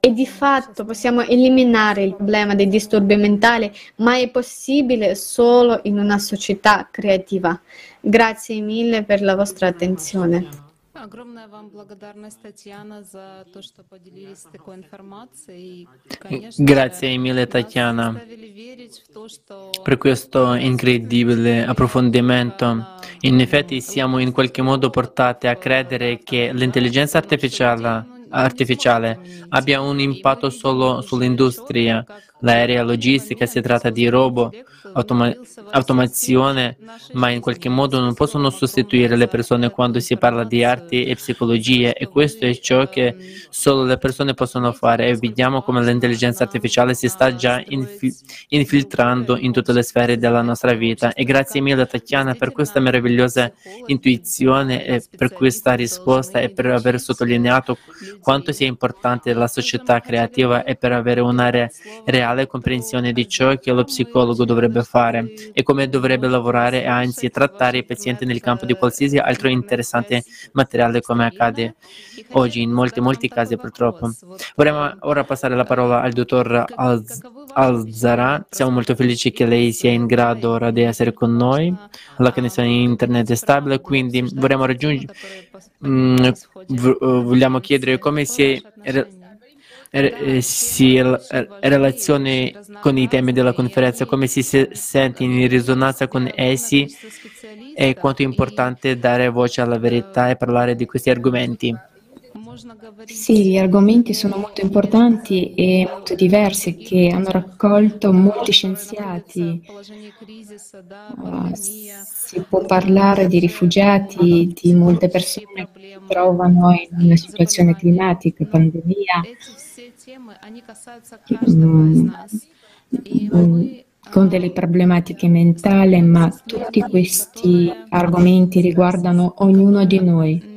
Speaker 2: e di fatto possiamo eliminare il problema dei disturbi mentali, ma è possibile solo in una società creativa. Grazie mille per la vostra attenzione.
Speaker 5: Огромная вам благодарность, Татьяна, за то, что поделились такой информацией. И, конечно,
Speaker 1: Grazie mille Tatiana
Speaker 5: заставили верить в то, что
Speaker 1: per questo incredibile approfondimento. In effetti siamo in qualche modo portati a credere che l'intelligenza artificiale, artificiale abbia un impatto solo sull'industria, l'aerea logistica, si tratta di robot, automa- automazione, ma in qualche modo non possono sostituire le persone quando si parla di arti e psicologia e questo è ciò che solo le persone possono fare. E vediamo come l'intelligenza artificiale si sta già infi- infiltrando in tutte le sfere della nostra vita. E grazie mille Tatiana per questa meravigliosa intuizione e per questa risposta e per aver sottolineato quanto sia importante la società creativa e per avere una re- reale comprensione di ciò che lo psicologo dovrebbe fare e come dovrebbe lavorare e anzi trattare i pazienti nel campo di qualsiasi altro interessante materiale come accade oggi in molti, molti casi purtroppo. Vorremmo ora passare la parola al dottor Alz- Alzara. Siamo molto felici che lei sia in grado ora di essere con noi. La connessione internet è stabile, quindi vorremmo raggiungere, mm, vogliamo chiedere come si, re- si re- relaziona con i temi della conferenza, come si se- sente in risonanza con essi e quanto è importante dare voce alla verità e parlare di questi argomenti.
Speaker 4: Sì, gli argomenti sono molto importanti e molto diversi che hanno raccolto molti scienziati. Uh, si può parlare di rifugiati, di molte persone che si trovano in una situazione climatica, pandemia, con delle problematiche mentali, ma tutti questi argomenti riguardano ognuno di noi.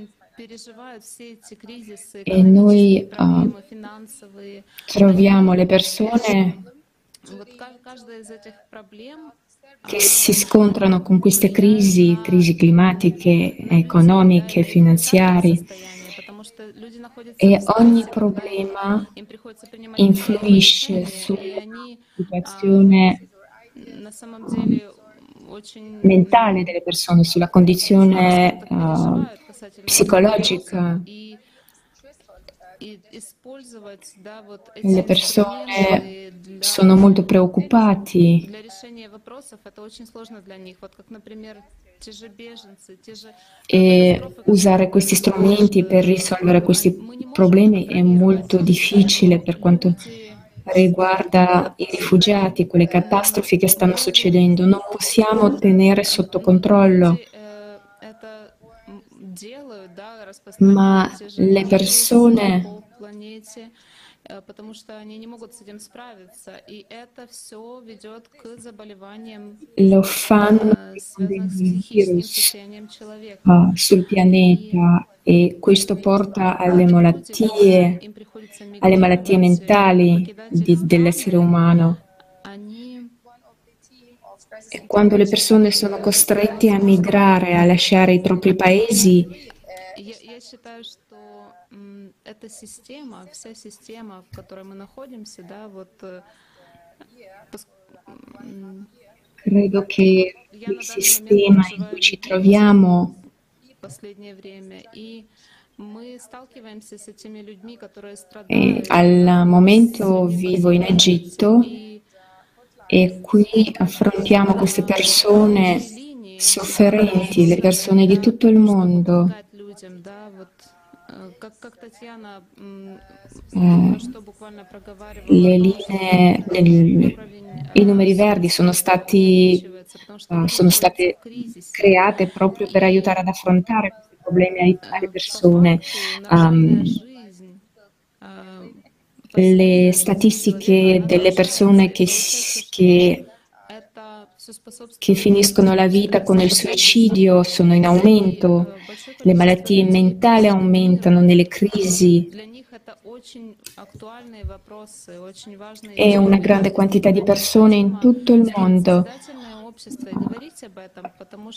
Speaker 4: E noi uh, troviamo le persone che si scontrano con queste crisi, crisi climatiche, economiche, finanziarie. E ogni problema influisce sulla situazione mentale delle persone, sulla condizione uh, psicologica. Le persone sono molto preoccupati. E usare questi strumenti per risolvere questi problemi è molto difficile per quanto riguarda i rifugiati, quelle catastrofi che stanno succedendo. Non possiamo tenere sotto controllo. ma le persone lo fanno con dei virus uh, sul pianeta e questo porta alle malattie, alle malattie mentali di, dell'essere umano. E quando le persone sono costrette a migrare, a lasciare i propri paesi, считаю, что эта система, вся система, в которой мы находимся, да, вот Credo che il sistema in cui ci troviamo e al momento vivo in Egitto e qui affrontiamo queste persone sofferenti, le persone di tutto il mondo eh, le linee, le, i numeri verdi sono stati sono state create proprio per aiutare ad affrontare questi problemi alle persone. Um, le statistiche delle persone che, che che finiscono la vita con il suicidio sono in aumento, le malattie mentali aumentano nelle crisi. E una grande quantità di persone in tutto il mondo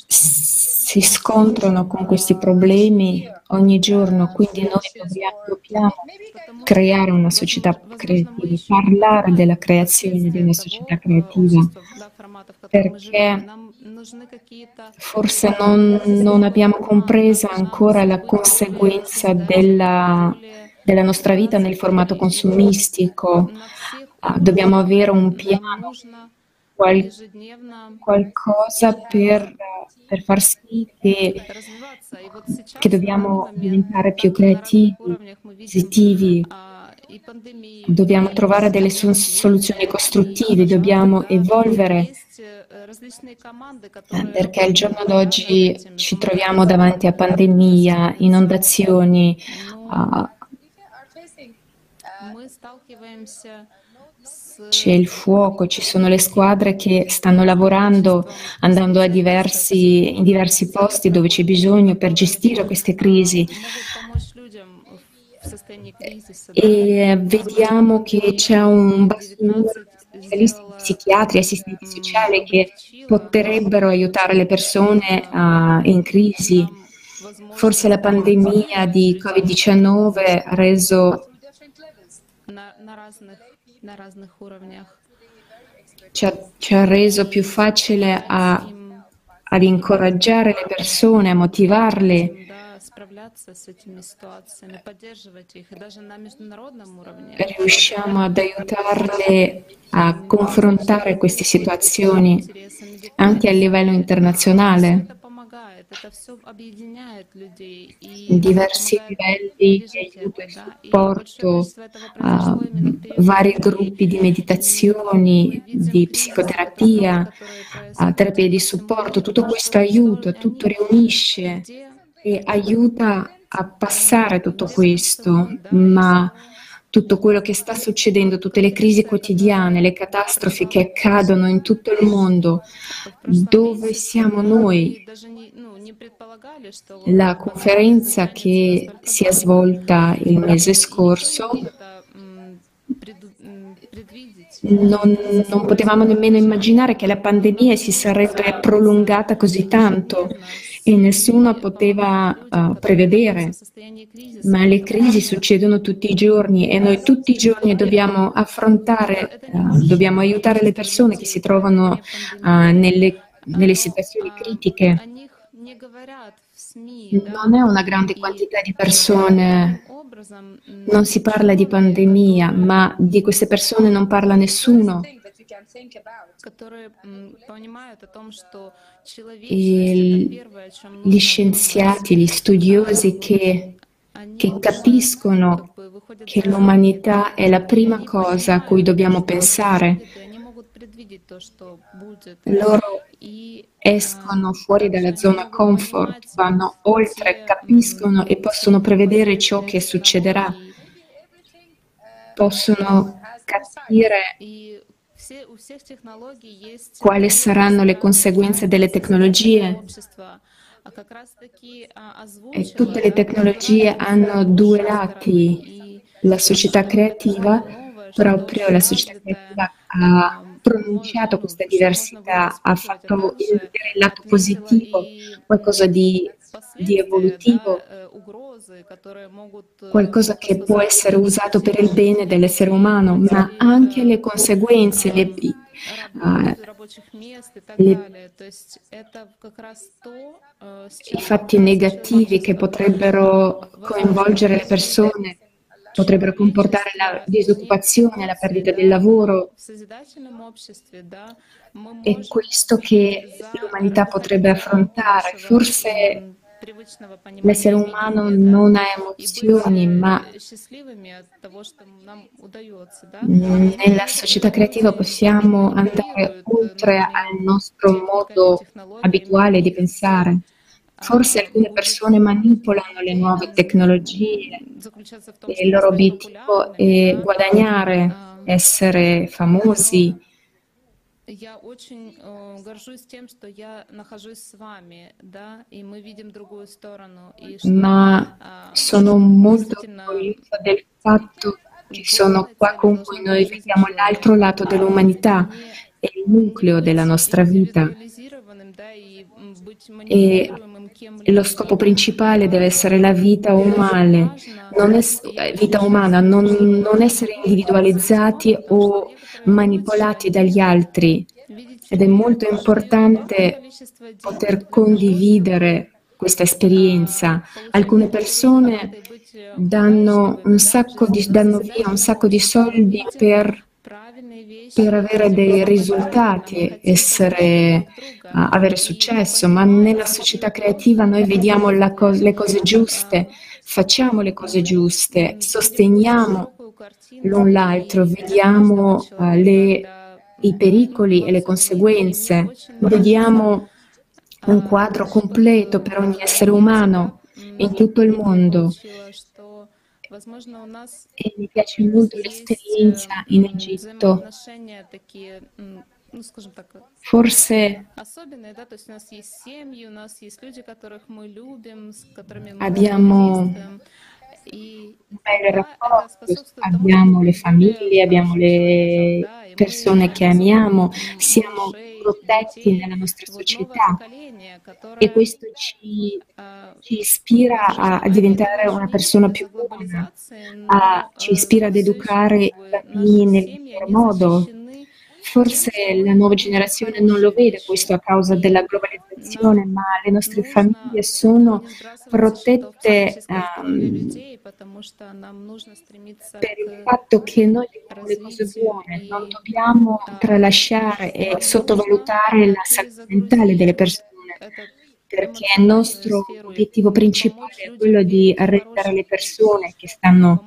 Speaker 4: si scontrano con questi problemi ogni giorno, quindi noi dobbiamo, creare una società creativa, parlare della creazione di una società creativa, perché forse non, non abbiamo compreso ancora la conseguenza della, della nostra vita nel formato consumistico. Dobbiamo avere un piano qual- qualcosa per, per, far sì che, che dobbiamo diventare più creativi, positivi, dobbiamo trovare delle soluzioni costruttive, dobbiamo evolvere perché al giorno d'oggi ci troviamo davanti a pandemia, inondazioni. Uh, c'è il fuoco, ci sono le squadre che stanno lavorando, andando diversi, in diversi posti dove c'è bisogno per gestire queste crisi. e vediamo che c'è un basso numero di specialisti psichiatri assistenti sociali che potrebbero aiutare le persone uh, in crisi. Forse la pandemia di Covid-19 ha reso ci ha, ci ha reso più facile a, ad incoraggiare le persone, a motivarle. Riusciamo ad aiutarle a confrontare queste situazioni anche a livello internazionale diversi livelli di aiuto e supporto, uh, vari gruppi di meditazioni, di psicoterapia, uh, terapie di supporto, tutto questo aiuta, tutto riunisce e aiuta a passare tutto questo, ma tutto quello che sta succedendo, tutte le crisi quotidiane, le catastrofi che accadono in tutto il mondo, dove siamo noi? La conferenza che si è svolta il mese scorso non, non, potevamo nemmeno immaginare che la pandemia si sarebbe prolungata così tanto e nessuno poteva uh, prevedere. Ma le crisi succedono tutti i giorni e noi tutti i giorni dobbiamo affrontare, uh, dobbiamo aiutare le persone che si trovano uh, nelle, nelle situazioni critiche. Non è una grande quantità di persone, non si parla di pandemia, ma di queste persone non parla nessuno. E gli scienziati, gli studiosi che, che capiscono che l'umanità è la prima cosa a cui dobbiamo pensare, loro escono fuori dalla zona comfort, vanno oltre, capiscono e possono prevedere ciò che succederà, possono capire quali saranno le conseguenze delle tecnologie. E tutte le tecnologie hanno due lati. La società creativa, proprio la società creativa ha pronunciato questa diversità, ha fatto il lato positivo, qualcosa di, di evolutivo, qualcosa che può essere usato per il bene dell'essere umano, ma anche le conseguenze, le, uh, le, i fatti negativi che potrebbero coinvolgere le persone potrebbero comportare la disoccupazione, la perdita del lavoro. È questo che l'umanità potrebbe affrontare. Forse l'essere umano non ha emozioni, ma nella società creativa possiamo andare oltre al nostro modo abituale di pensare. Forse alcune persone manipolano le nuove tecnologie e il loro obiettivo è guadagnare, essere famosi. Ma sono molto orgogliosa del fatto che sono qua con voi, noi vediamo l'altro lato dell'umanità, è il nucleo della nostra vita. E lo scopo principale deve essere la vita umana, non es- vita umana, non, non essere individualizzati o manipolati dagli altri. Ed è molto importante poter condividere questa esperienza. Alcune persone danno, di, danno via un sacco di soldi per per avere dei risultati, essere, avere successo, ma nella società creativa noi vediamo co- le cose giuste, facciamo le cose giuste, sosteniamo l'un l'altro, vediamo uh, le, i pericoli e le conseguenze, vediamo un quadro completo per ogni essere umano in tutto il mondo. E mi piace molto l'esperienza in Egitto. Forse abbiamo un bel rapporto, abbiamo le famiglie, abbiamo le persone che amiamo, siamo protetti nella nostra società e questo ci, ci ispira a, a, diventare una persona più buona, a, ci ispira ad educare i bambini nel miglior modo. Forse la nuova generazione non lo vede questo a causa della globalizzazione, ma le nostre famiglie sono protette um, per il fatto che noi abbiamo le cose buone, non dobbiamo tralasciare e sottovalutare la salute mentale delle persone perché il nostro obiettivo principale è quello di rendere le persone che stanno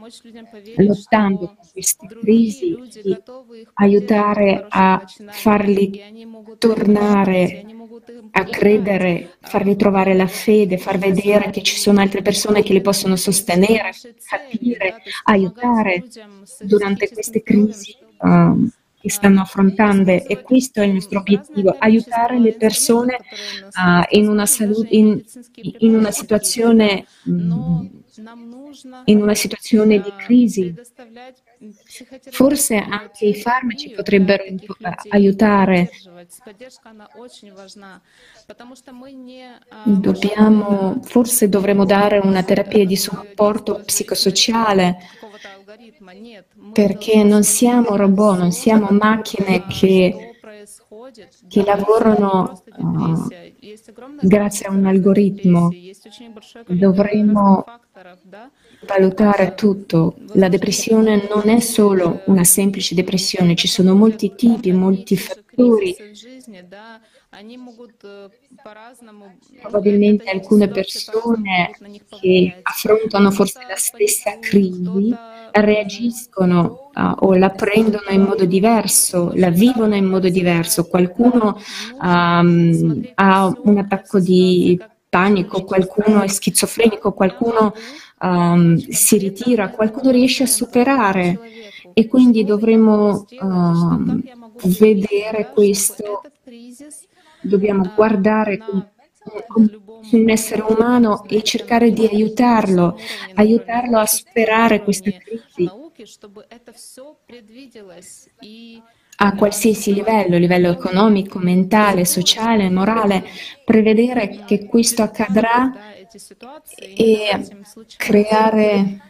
Speaker 4: lottando con queste crisi, di aiutare a farli tornare a credere, farli trovare la fede, far vedere che ci sono altre persone che li possono sostenere, capire, aiutare durante queste crisi. Um, che stanno affrontando e questo è il nostro obiettivo, aiutare le persone uh, in, una salu- in, in, una situazione, mm, in una situazione di crisi. Forse anche i farmaci potrebbero aiutare. Dobbiamo, forse dovremmo dare una terapia di supporto psicosociale perché non siamo robot, non siamo macchine che, che lavorano uh, grazie a un algoritmo. Dovremmo valutare tutto. La depressione non è solo una semplice depressione, ci sono molti tipi, molti fattori. Probabilmente alcune persone che affrontano forse la stessa crisi reagiscono uh, o la prendono in modo diverso, la vivono in modo diverso. Qualcuno um, ha un attacco di panico, qualcuno è schizofrenico, qualcuno um, si ritira, qualcuno riesce a superare e quindi dovremo um, vedere questo, dobbiamo guardare un essere umano e cercare di aiutarlo, aiutarlo a superare questa crisi a qualsiasi livello, livello economico, mentale, sociale, morale, prevedere che questo accadrà e creare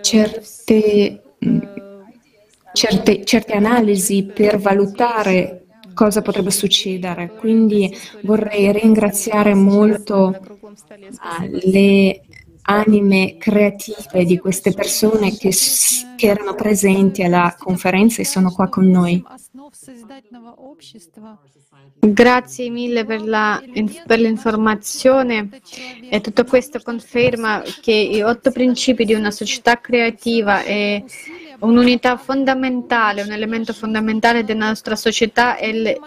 Speaker 4: certe, certe, certe analisi per valutare cosa potrebbe succedere. Quindi vorrei ringraziare molto le anime creative di queste persone che, che, erano presenti alla conferenza e sono qua con noi.
Speaker 2: Grazie mille per, la, per l'informazione e tutto questo conferma che i otto principi di una società creativa e un'unità fondamentale, un elemento fondamentale della nostra società e,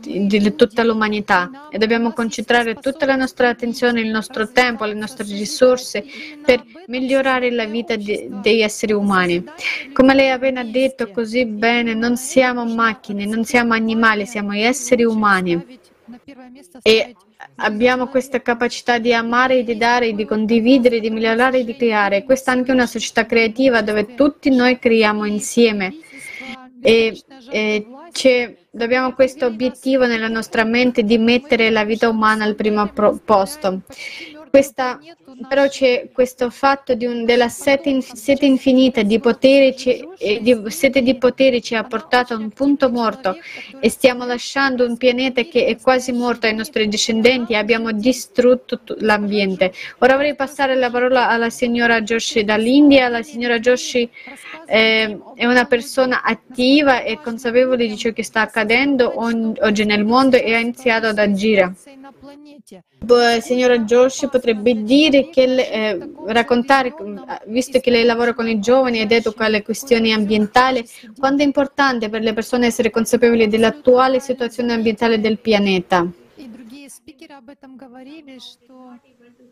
Speaker 2: di tutta l'umanità e dobbiamo concentrare tutta la nostra attenzione, il nostro tempo, le nostre risorse per migliorare la vita di, degli esseri umani. Come lei ha appena detto così bene, non siamo macchine, non siamo animali, siamo esseri umani e abbiamo questa capacità di amare, di dare, di condividere, di migliorare, di creare. Questa è anche una società creativa dove tutti noi creiamo insieme e, e abbiamo questo obiettivo nella nostra mente di mettere la vita umana al primo posto. Questa, però c'è questo fatto un, della sete, in, sete infinita di potere, di, sete di potere ci ha portato a un punto morto e stiamo lasciando un pianeta che è quasi morto ai nostri discendenti e abbiamo distrutto l'ambiente. Ora vorrei passare la parola alla signora Joshi dall'India. La signora Joshi eh, è una persona attiva e consapevole di ciò che sta accadendo oggi nel mondo e ha iniziato ad agire. Signora Joshi potrebbe dire che eh, raccontare, visto che lei lavora con i giovani ed educa le questioni ambientali, quanto è importante per le persone essere consapevoli dell'attuale situazione ambientale del pianeta.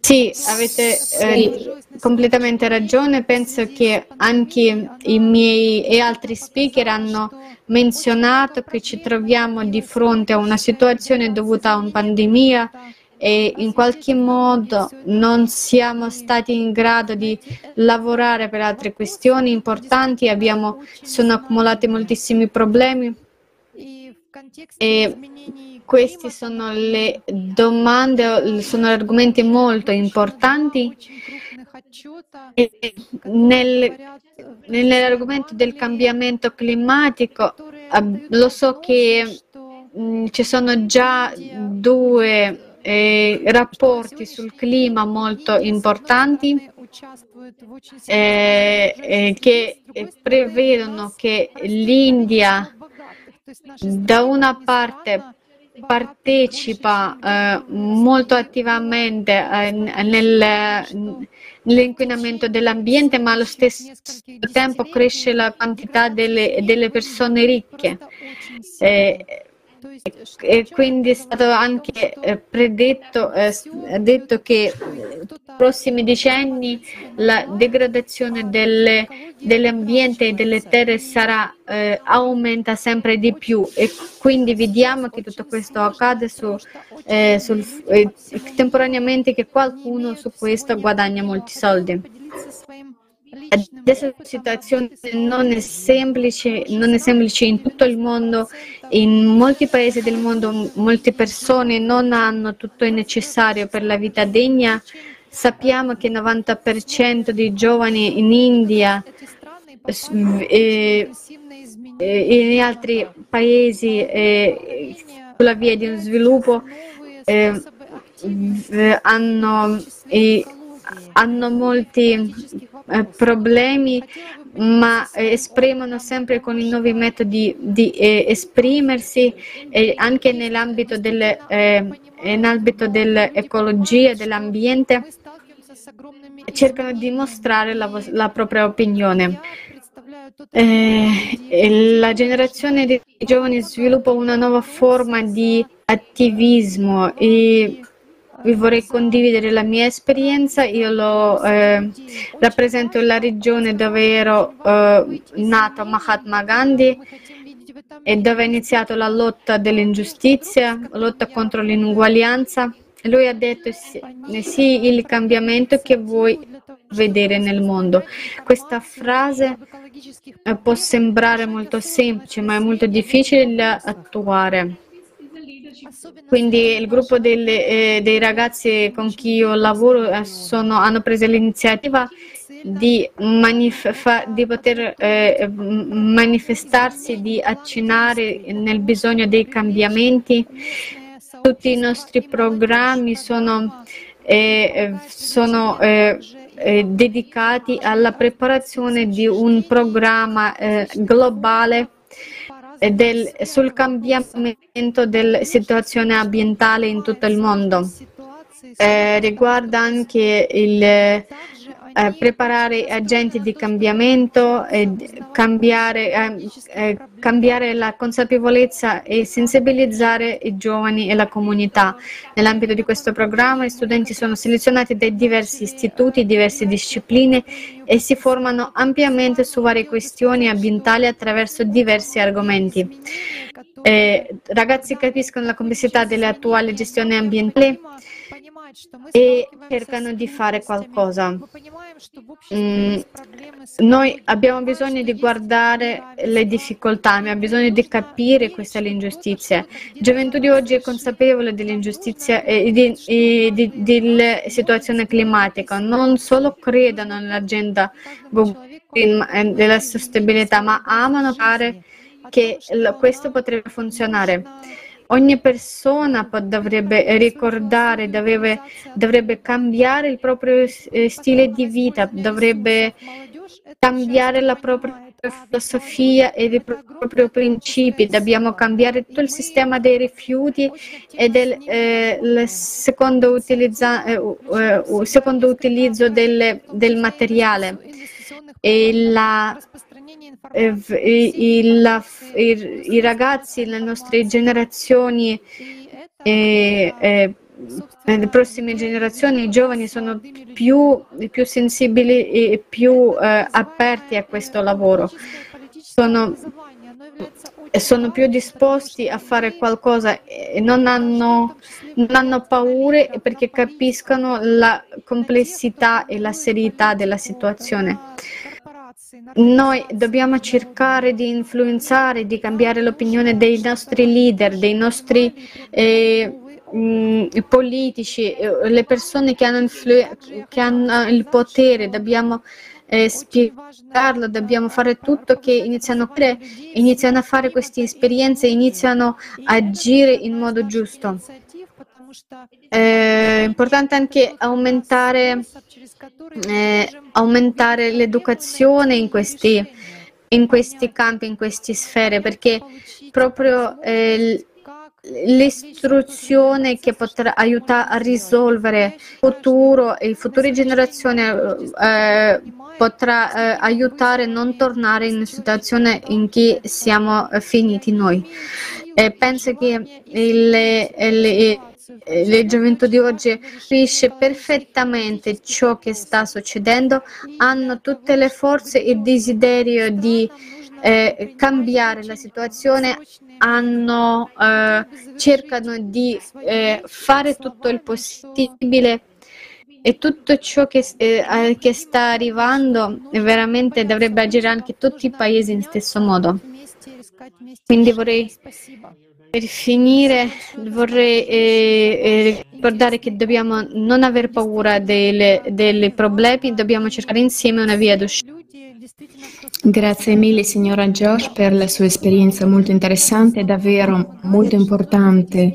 Speaker 2: Sì, avete eh, completamente ragione. Penso che anche i miei e altri speaker hanno menzionato che ci troviamo di fronte a una situazione dovuta a una pandemia e in qualche modo non siamo stati in grado di lavorare per altre questioni importanti, abbiamo, sono accumulati moltissimi problemi e queste sono le domande, sono argomenti molto importanti. Nel, nell'argomento del cambiamento climatico lo so che mh, ci sono già due eh, rapporti sul clima molto importanti eh, eh, che prevedono che l'India da una parte partecipa eh, molto attivamente eh, nel, nell'inquinamento dell'ambiente, ma allo stesso tempo cresce la quantità delle, delle persone ricche. Eh, e quindi è stato anche eh, predetto eh, detto che nei prossimi decenni la degradazione delle, dell'ambiente e delle terre sarà, eh, aumenta sempre di più e quindi vediamo che tutto questo accade su, eh, sul, eh, temporaneamente che qualcuno su questo guadagna molti soldi. Adesso la situazione non è, semplice, non è semplice in tutto il mondo, in molti paesi del mondo molte persone non hanno tutto il necessario per la vita degna. Sappiamo che il 90% dei giovani in India e in altri paesi sulla via di un sviluppo hanno, hanno molti eh, problemi, ma eh, esprimono sempre con i nuovi metodi di eh, esprimersi anche nell'ambito, del, eh, dell'ecologia, dell'ambiente, cercano di dimostrare la, la propria opinione. Eh, la generazione di giovani sviluppa una nuova forma di attivismo e vi vorrei condividere la mia esperienza. Io lo, eh, rappresento la regione dove ero eh, nato Mahatma Gandhi e dove è iniziata la lotta dell'ingiustizia, la lotta contro l'inuguaglianza. Lui ha detto sì, il cambiamento che vuoi vedere nel mondo. Questa frase eh, può sembrare molto semplice, ma è molto difficile da attuare. Quindi il gruppo delle, eh, dei ragazzi con cui io lavoro eh, sono, hanno preso l'iniziativa di, manif- di poter eh, manifestarsi, di accennare nel bisogno dei cambiamenti. Tutti i nostri programmi sono, eh, sono eh, eh, dedicati alla preparazione di un programma globale del, sul cambiamento della situazione ambientale in tutto il mondo. Eh, riguarda anche il eh, preparare agenti di cambiamento, eh, cambiare, eh, cambiare, la consapevolezza e sensibilizzare i giovani e la comunità. Nell'ambito di questo programma gli studenti sono selezionati da diversi istituti, diverse discipline e si formano ampiamente su varie questioni ambientali attraverso diversi argomenti. Eh, ragazzi capiscono la complessità dell'attuale gestione ambientale e cercano di fare qualcosa. Mm, noi abbiamo bisogno di guardare le difficoltà, abbiamo bisogno di capire questa l'ingiustizia. La gioventù di oggi è consapevole dell'ingiustizia e di, e di, della situazione climatica, non solo credono nell'agenda eh, della sostenibilità, ma amano fare che questo potrebbe funzionare. Ogni persona dovrebbe ricordare, dovrebbe, dovrebbe cambiare il proprio eh, stile di vita, dovrebbe cambiare la propria filosofia e i propri principi, dobbiamo cambiare tutto il sistema dei rifiuti e del eh, secondo, utilizza, eh, uh, secondo, utilizzo del, del materiale. E la il, il, i ragazzi, le nostre generazioni, e, e, le prossime generazioni, i giovani sono più, più sensibili e più eh, aperti a questo lavoro. Sono, sono più disposti a fare qualcosa e non hanno, non hanno paure perché capiscono la complessità e la serietà della situazione. Noi dobbiamo cercare di influenzare, di cambiare l'opinione dei nostri leader, dei nostri eh, mh, politici, eh, le persone che hanno, influ- che hanno il potere. Dobbiamo eh, spiegarlo, dobbiamo fare tutto che iniziano a, credere, iniziano a fare queste esperienze, iniziano a agire in modo giusto. È importante anche aumentare, eh, aumentare l'educazione in questi, in questi campi, in queste sfere, perché proprio eh, l'istruzione che potrà aiutare a risolvere il futuro e le future generazioni eh, potrà eh, aiutare a non tornare in una situazione in cui siamo finiti noi. E penso che il, il, il gioventù di oggi capisce perfettamente ciò che sta succedendo, hanno tutte le forze e il desiderio di eh, cambiare la situazione, hanno, eh, cercano di eh, fare tutto il possibile. E tutto ciò che, eh, che, sta arrivando veramente dovrebbe agire anche tutti i paesi in stesso modo. Quindi vorrei per finire vorrei eh, eh, ricordare che dobbiamo non aver paura dei problemi, dobbiamo cercare insieme una via d'uscita.
Speaker 4: Grazie mille signora Josh per la sua esperienza molto interessante, davvero molto importante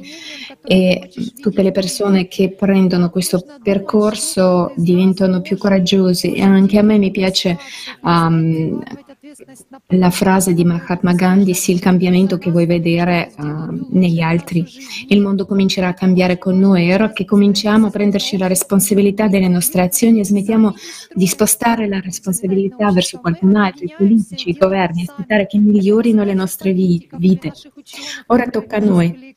Speaker 4: e tutte le persone che prendono questo percorso diventano più coraggiose e anche a me mi piace um, la frase di Mahatma Gandhi, sì il cambiamento che vuoi vedere uh, negli altri. Il mondo comincerà a cambiare con noi, ora che cominciamo a prenderci la responsabilità delle nostre azioni e smettiamo di spostare la responsabilità verso qualcun altro, i politici, i governi, aspettare che migliorino le nostre vite. Ora tocca a noi.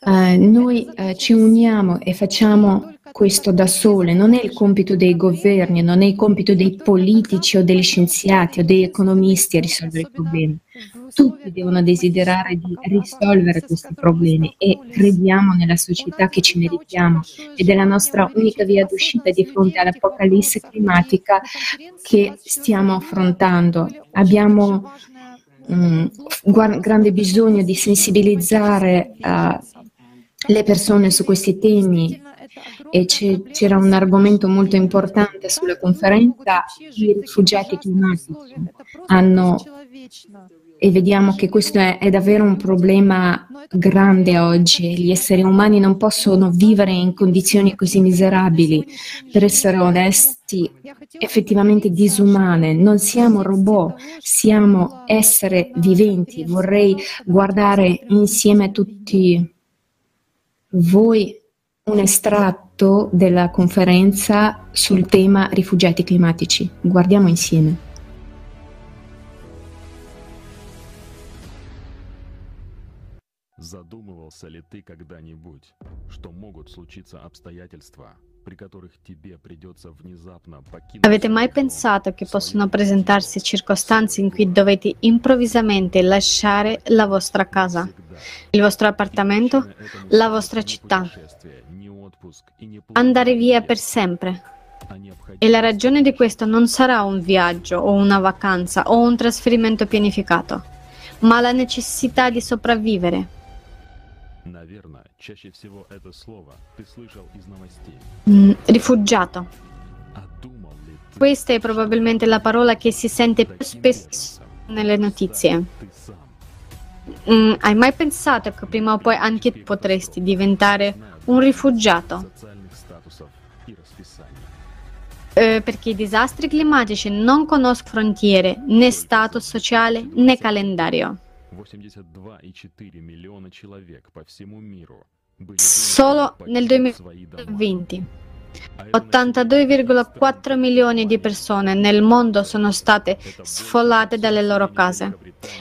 Speaker 4: Uh, noi uh, ci uniamo e facciamo questo da sole, non è il compito dei governi, non è il compito dei politici o degli scienziati o degli economisti a risolvere i problemi. Tutti devono desiderare di risolvere questi problemi e crediamo nella società che ci meritiamo ed è la nostra unica via d'uscita di fronte all'apocalisse climatica che stiamo affrontando. Abbiamo um, grande bisogno di sensibilizzare uh, le persone su questi temi e c'era un argomento molto importante sulla conferenza, i rifugiati climatici hanno e vediamo che questo è, è, davvero un problema grande oggi. Gli esseri umani non possono vivere in condizioni così miserabili, per essere onesti, effettivamente disumane. Non siamo robot, siamo esseri viventi. Vorrei guardare insieme a tutti voi un estratto della conferenza sul tema rifugiati climatici. Guardiamo insieme.
Speaker 6: Задумывался ли ты когда-нибудь, что могут случиться обстоятельства, при которых тебе придется внезапно покинуть...
Speaker 2: Avete mai pensato che possono presentarsi circostanze in cui dovete improvvisamente lasciare la vostra casa, il vostro appartamento, la vostra città, andare via per sempre. E la ragione di questo non sarà un viaggio o una vacanza o un trasferimento pianificato, ma la necessità di sopravvivere. Rifugiato. Questa è probabilmente la parola che si sente più spesso nelle notizie. Mm, hai mai pensato che prima o poi anche tu potresti diventare un rifugiato? Eh, perché i disastri climatici non conoscono frontiere, né status sociale né calendario. Solo nel 2020 82,4 milioni di persone nel mondo sono state sfollate dalle loro case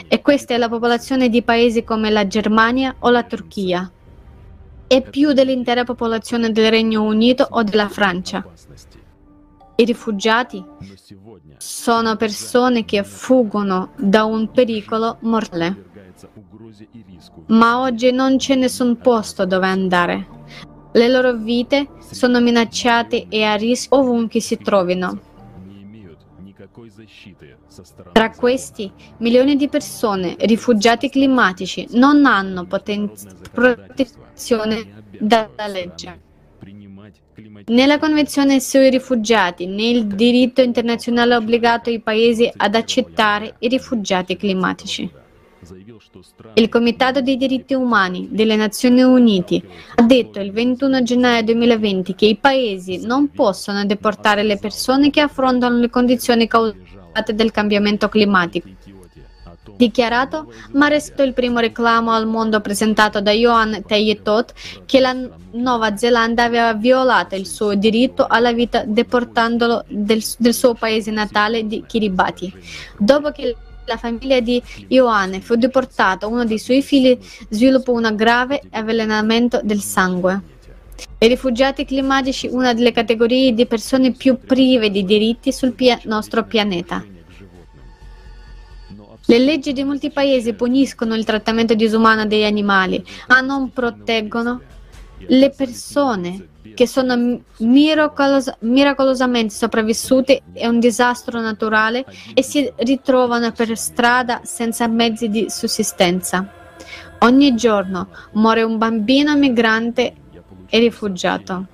Speaker 2: e questa è la popolazione di paesi come la Germania o la Turchia. e più dell'intera popolazione del Regno Unito o della Francia. I rifugiati sono persone che fuggono da un pericolo mortale. Ma oggi non c'è nessun posto dove andare. Le loro vite sono minacciate e a rischio ovunque si trovino. Tra questi, milioni di persone, rifugiati climatici, non hanno poten- protezione dalla legge.
Speaker 6: Né
Speaker 2: la Convenzione sui rifugiati né il diritto internazionale ha obbligato i paesi ad accettare i rifugiati climatici. Il Comitato dei diritti umani delle Nazioni Unite ha detto il 21 gennaio 2020 che i paesi non possono deportare le persone che affrontano le condizioni causate dal cambiamento climatico. Dichiarato, ma restò il primo reclamo al mondo presentato da Johan Tayetot che la Nuova Zelanda aveva violato il suo diritto alla vita deportandolo del, del suo paese natale di Kiribati. Dopo che la famiglia di Ioane fu deportato, uno dei suoi figli sviluppò un grave avvelenamento del sangue. I rifugiati climatici, una delle categorie di persone più prive di diritti sul pia- nostro pianeta. Le leggi di molti paesi puniscono il trattamento disumano degli animali, ma non proteggono le persone che sono miracolos- miracolosamente sopravvissuti a un disastro naturale e si ritrovano per strada senza mezzi di sussistenza. Ogni giorno muore un bambino migrante e rifugiato.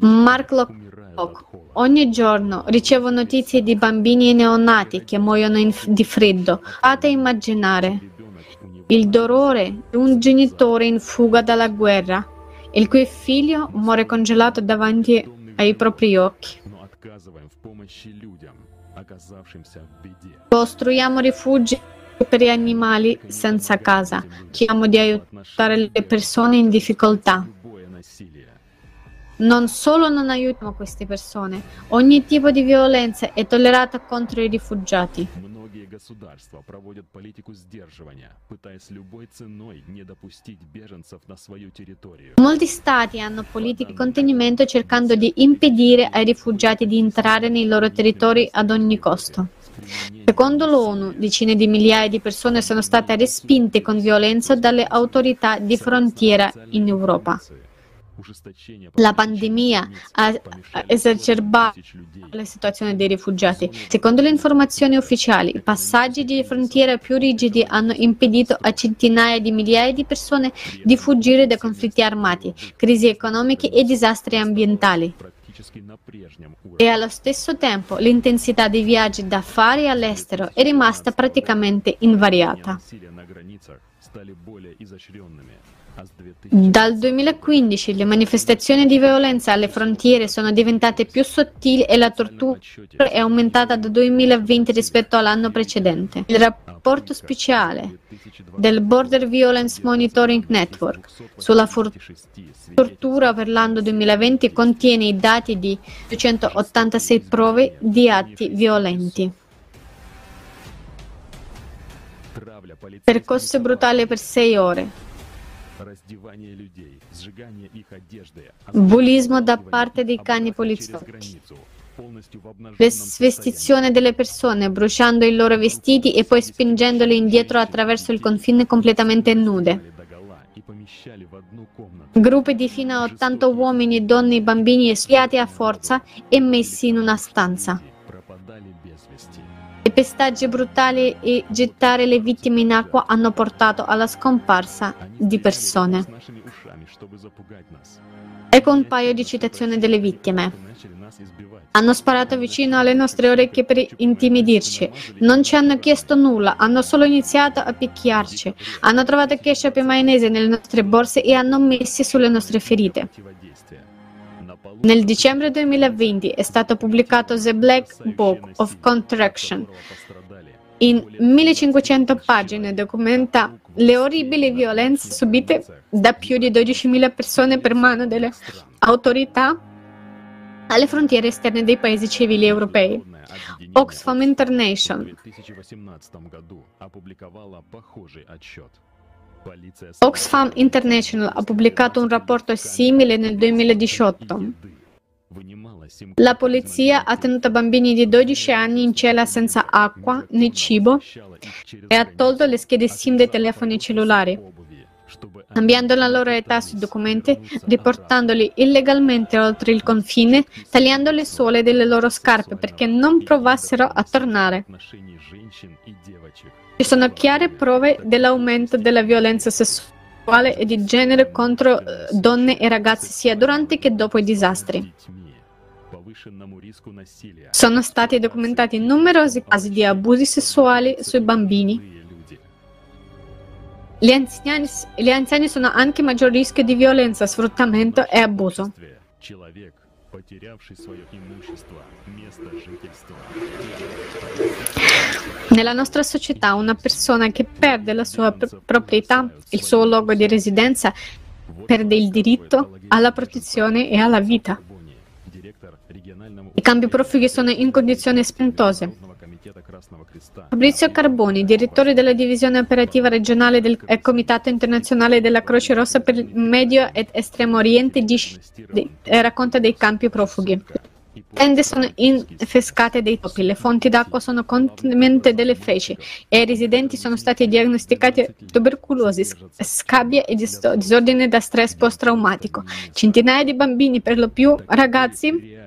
Speaker 2: Mark Locke ogni giorno ricevo notizie di bambini neonati che muoiono f- di freddo. Fate immaginare il dolore di un genitore in fuga dalla guerra, il cui figlio muore congelato davanti ai propri occhi. Costruiamo rifugi per gli animali senza casa, chiediamo di aiutare le persone in difficoltà.
Speaker 6: Любое насилие.
Speaker 2: Non solo non aiutiamo queste persone, ogni tipo di violenza è tollerata contro i rifugiati.
Speaker 6: Многие государства проводят политику сдерживания, пытаясь любой ценой не допустить беженцев на свою территорию.
Speaker 2: Molti stati hanno politiche di contenimento cercando di impedire ai rifugiati di entrare nei loro territori ad ogni costo. Secondo l'ONU, decine di migliaia di persone sono state respinte con violenza dalle autorità di frontiera in Europa. La pandemia ha esacerbato la situazione dei rifugiati. Secondo le informazioni ufficiali, i passaggi di frontiera più rigidi hanno impedito a centinaia di migliaia di persone di fuggire da conflitti armati, crisi economiche e disastri ambientali. E allo stesso tempo l'intensità dei viaggi d'affari all'estero è rimasta praticamente invariata. Dal 2015 le manifestazioni di violenza alle frontiere sono diventate più sottili e la tortura è aumentata dal 2020 rispetto all'anno precedente. Il rapporto speciale del Border Violence Monitoring Network sulla tortura per l'anno 2020 contiene i dati di 286 prove di atti violenti. Percosse brutali per sei ore. Bullismo da parte dei cani poliziotti. Le svestizione delle persone bruciando i loro vestiti e poi spingendole indietro attraverso il confine completamente nude. Gruppi di fino a 80 uomini, donne e bambini espiati a forza e messi in una stanza. Le pestaggi brutali e gettare le vittime in acqua hanno portato alla scomparsa di persone. Ecco un paio di citazioni delle vittime. Hanno sparato vicino alle nostre orecchie per intimidirci. Non ci hanno chiesto nulla, hanno solo iniziato a picchiarci. Hanno trovato ketchup e maionese nelle nostre borse e hanno messi sulle nostre ferite. Nel dicembre 2020 è stato pubblicato The Black Book of Contraction. In 1500 pagine documenta le orribili violenze subite da più di 12.000 persone per mano delle autorità alle frontiere esterne dei paesi civili europei. Oxfam International Oxfam International ha pubblicato un rapporto simile nel 2018. La polizia ha tenuto bambini di 12 anni in cella senza acqua né cibo e ha tolto le schede SIM dei telefoni cellulari, cambiando la loro età sui documenti, riportandoli illegalmente oltre il confine, tagliando le suole delle loro scarpe perché non provassero a tornare. Ci sono chiare prove dell'aumento della violenza sessuale e di genere contro eh, donne e ragazzi sia durante che dopo i disastri. Sono stati documentati numerosi casi di abusi sessuali sui bambini. Gli anziani, gli anziani sono anche maggior rischio di violenza, sfruttamento e abuso. Nella nostra società una persona che perde la sua pr- proprietà, il suo luogo di residenza, perde il diritto alla protezione e alla vita. I campi profughi sono in condizioni spentose. Fabrizio Carboni, direttore della divisione operativa regionale del Comitato internazionale della Croce Rossa per il Medio ed Estremo Oriente, dice, racconta dei campi profughi. Le tende sono infescate dei topi, le fonti d'acqua sono continuamente delle feci e ai residenti sono stati diagnosticati tubercolosi, scabbia e disordine da stress post-traumatico. Centinaia di bambini, per lo più ragazzi,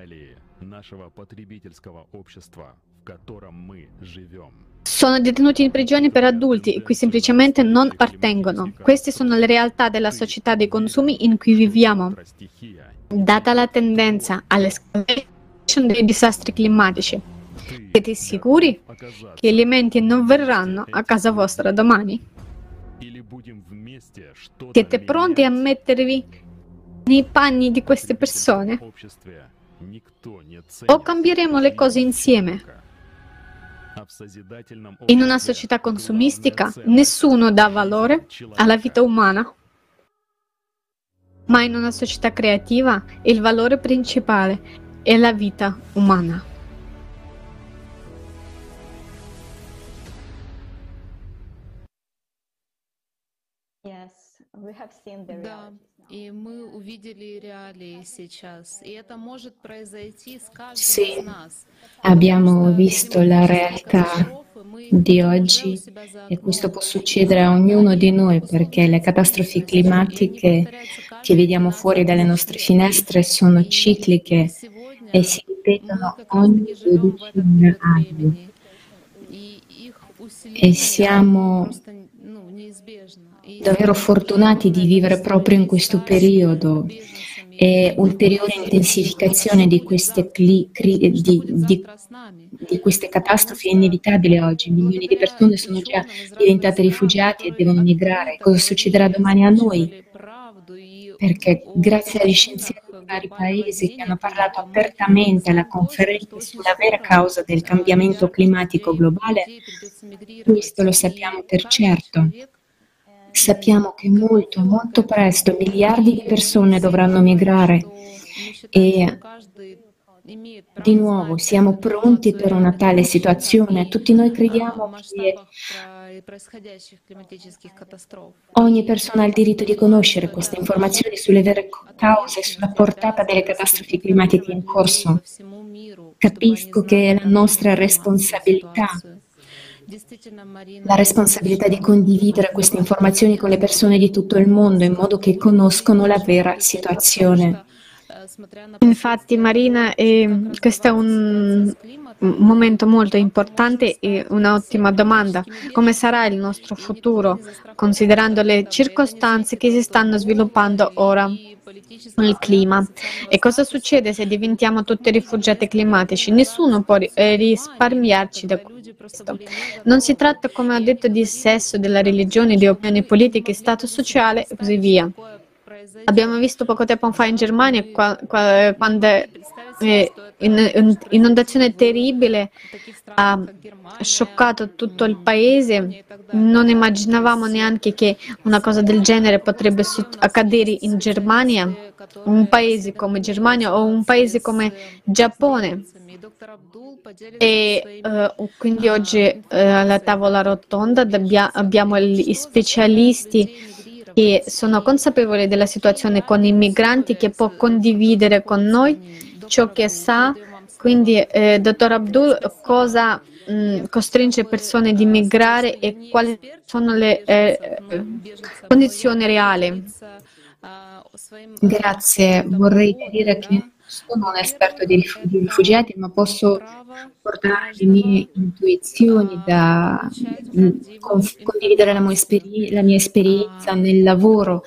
Speaker 2: sono detenuti in prigione per adulti cui semplicemente non appartengono. Queste sono le realtà della società dei consumi in cui viviamo. Data la tendenza all'escalation dei disastri climatici, siete sicuri che gli elementi non verranno a casa vostra domani? Siete pronti a mettervi nei panni di queste persone? O cambieremo le cose insieme? In una società consumistica nessuno dà valore alla vita umana, ma in una società creativa il valore principale è la vita umana.
Speaker 5: Да, и мы увидели реалии сейчас. И это может произойти с каждым
Speaker 4: Sì,
Speaker 5: из нас.
Speaker 4: abbiamo visto la realtà di oggi e questo può succedere a ognuno di noi perché le catastrofi climatiche che vediamo fuori dalle nostre finestre sono cicliche e si ripetono ogni 12 anni. E siamo davvero fortunati di vivere proprio in questo periodo e ulteriore intensificazione di queste, cli, cri, di, di, di queste, catastrofi è inevitabile oggi. Milioni di persone sono già diventate rifugiati e devono migrare. Cosa succederà domani a noi? Perché grazie agli scienziati vari paesi che hanno parlato apertamente alla conferenza sulla vera causa del cambiamento climatico globale, questo lo sappiamo per certo. Sappiamo che molto, molto presto miliardi di persone dovranno migrare e di nuovo siamo pronti per una tale situazione. Tutti noi crediamo che ogni persona ha il diritto di conoscere queste informazioni sulle vere cause e sulla portata delle catastrofi climatiche in corso. Capisco che è la nostra responsabilità la responsabilità di condividere queste informazioni con le persone di tutto il mondo in modo che conoscono la vera situazione.
Speaker 2: Infatti Marina, eh, questo è un momento molto importante e un'ottima domanda. Come sarà il nostro futuro considerando le circostanze che si stanno sviluppando ora? il clima. E cosa succede se diventiamo tutti rifugiati climatici? Nessuno può eh, risparmiarci da questo. Non si tratta, come ho detto, di sesso, della religione, di opinioni politiche, stato sociale e così via. Abbiamo visto poco tempo fa in Germania quando eh, un'inondazione terribile ha scioccato tutto il paese. Non immaginavamo neanche che una cosa del genere potrebbe accadere in Germania, un paese come Germania o un paese come Giappone. E uh, quindi oggi uh, alla tavola rotonda abbiamo gli specialisti che sono consapevoli della situazione con i migranti che può condividere con noi ciò che sa. Quindi, eh, dottor Abdul, cosa mh, mm, costringe persone ad immigrare e quali sono le eh, condizioni reali?
Speaker 4: Grazie, vorrei dire che sono un esperto di rifugiati, ma posso portare le mie intuizioni da condividere la mia, esperi- la mia esperienza nel lavoro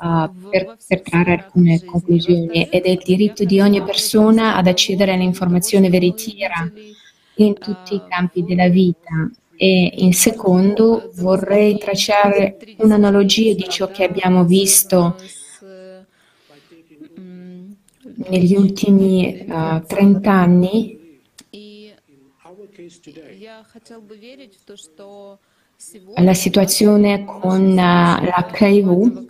Speaker 4: uh, per, per trarre alcune conclusioni ed è il diritto di ogni persona ad accedere all'informazione veritiera in tutti i campi della vita. E in secondo vorrei tracciare un'analogia di ciò che abbiamo visto negli ultimi uh, 30 anni? La situazione con l'HIV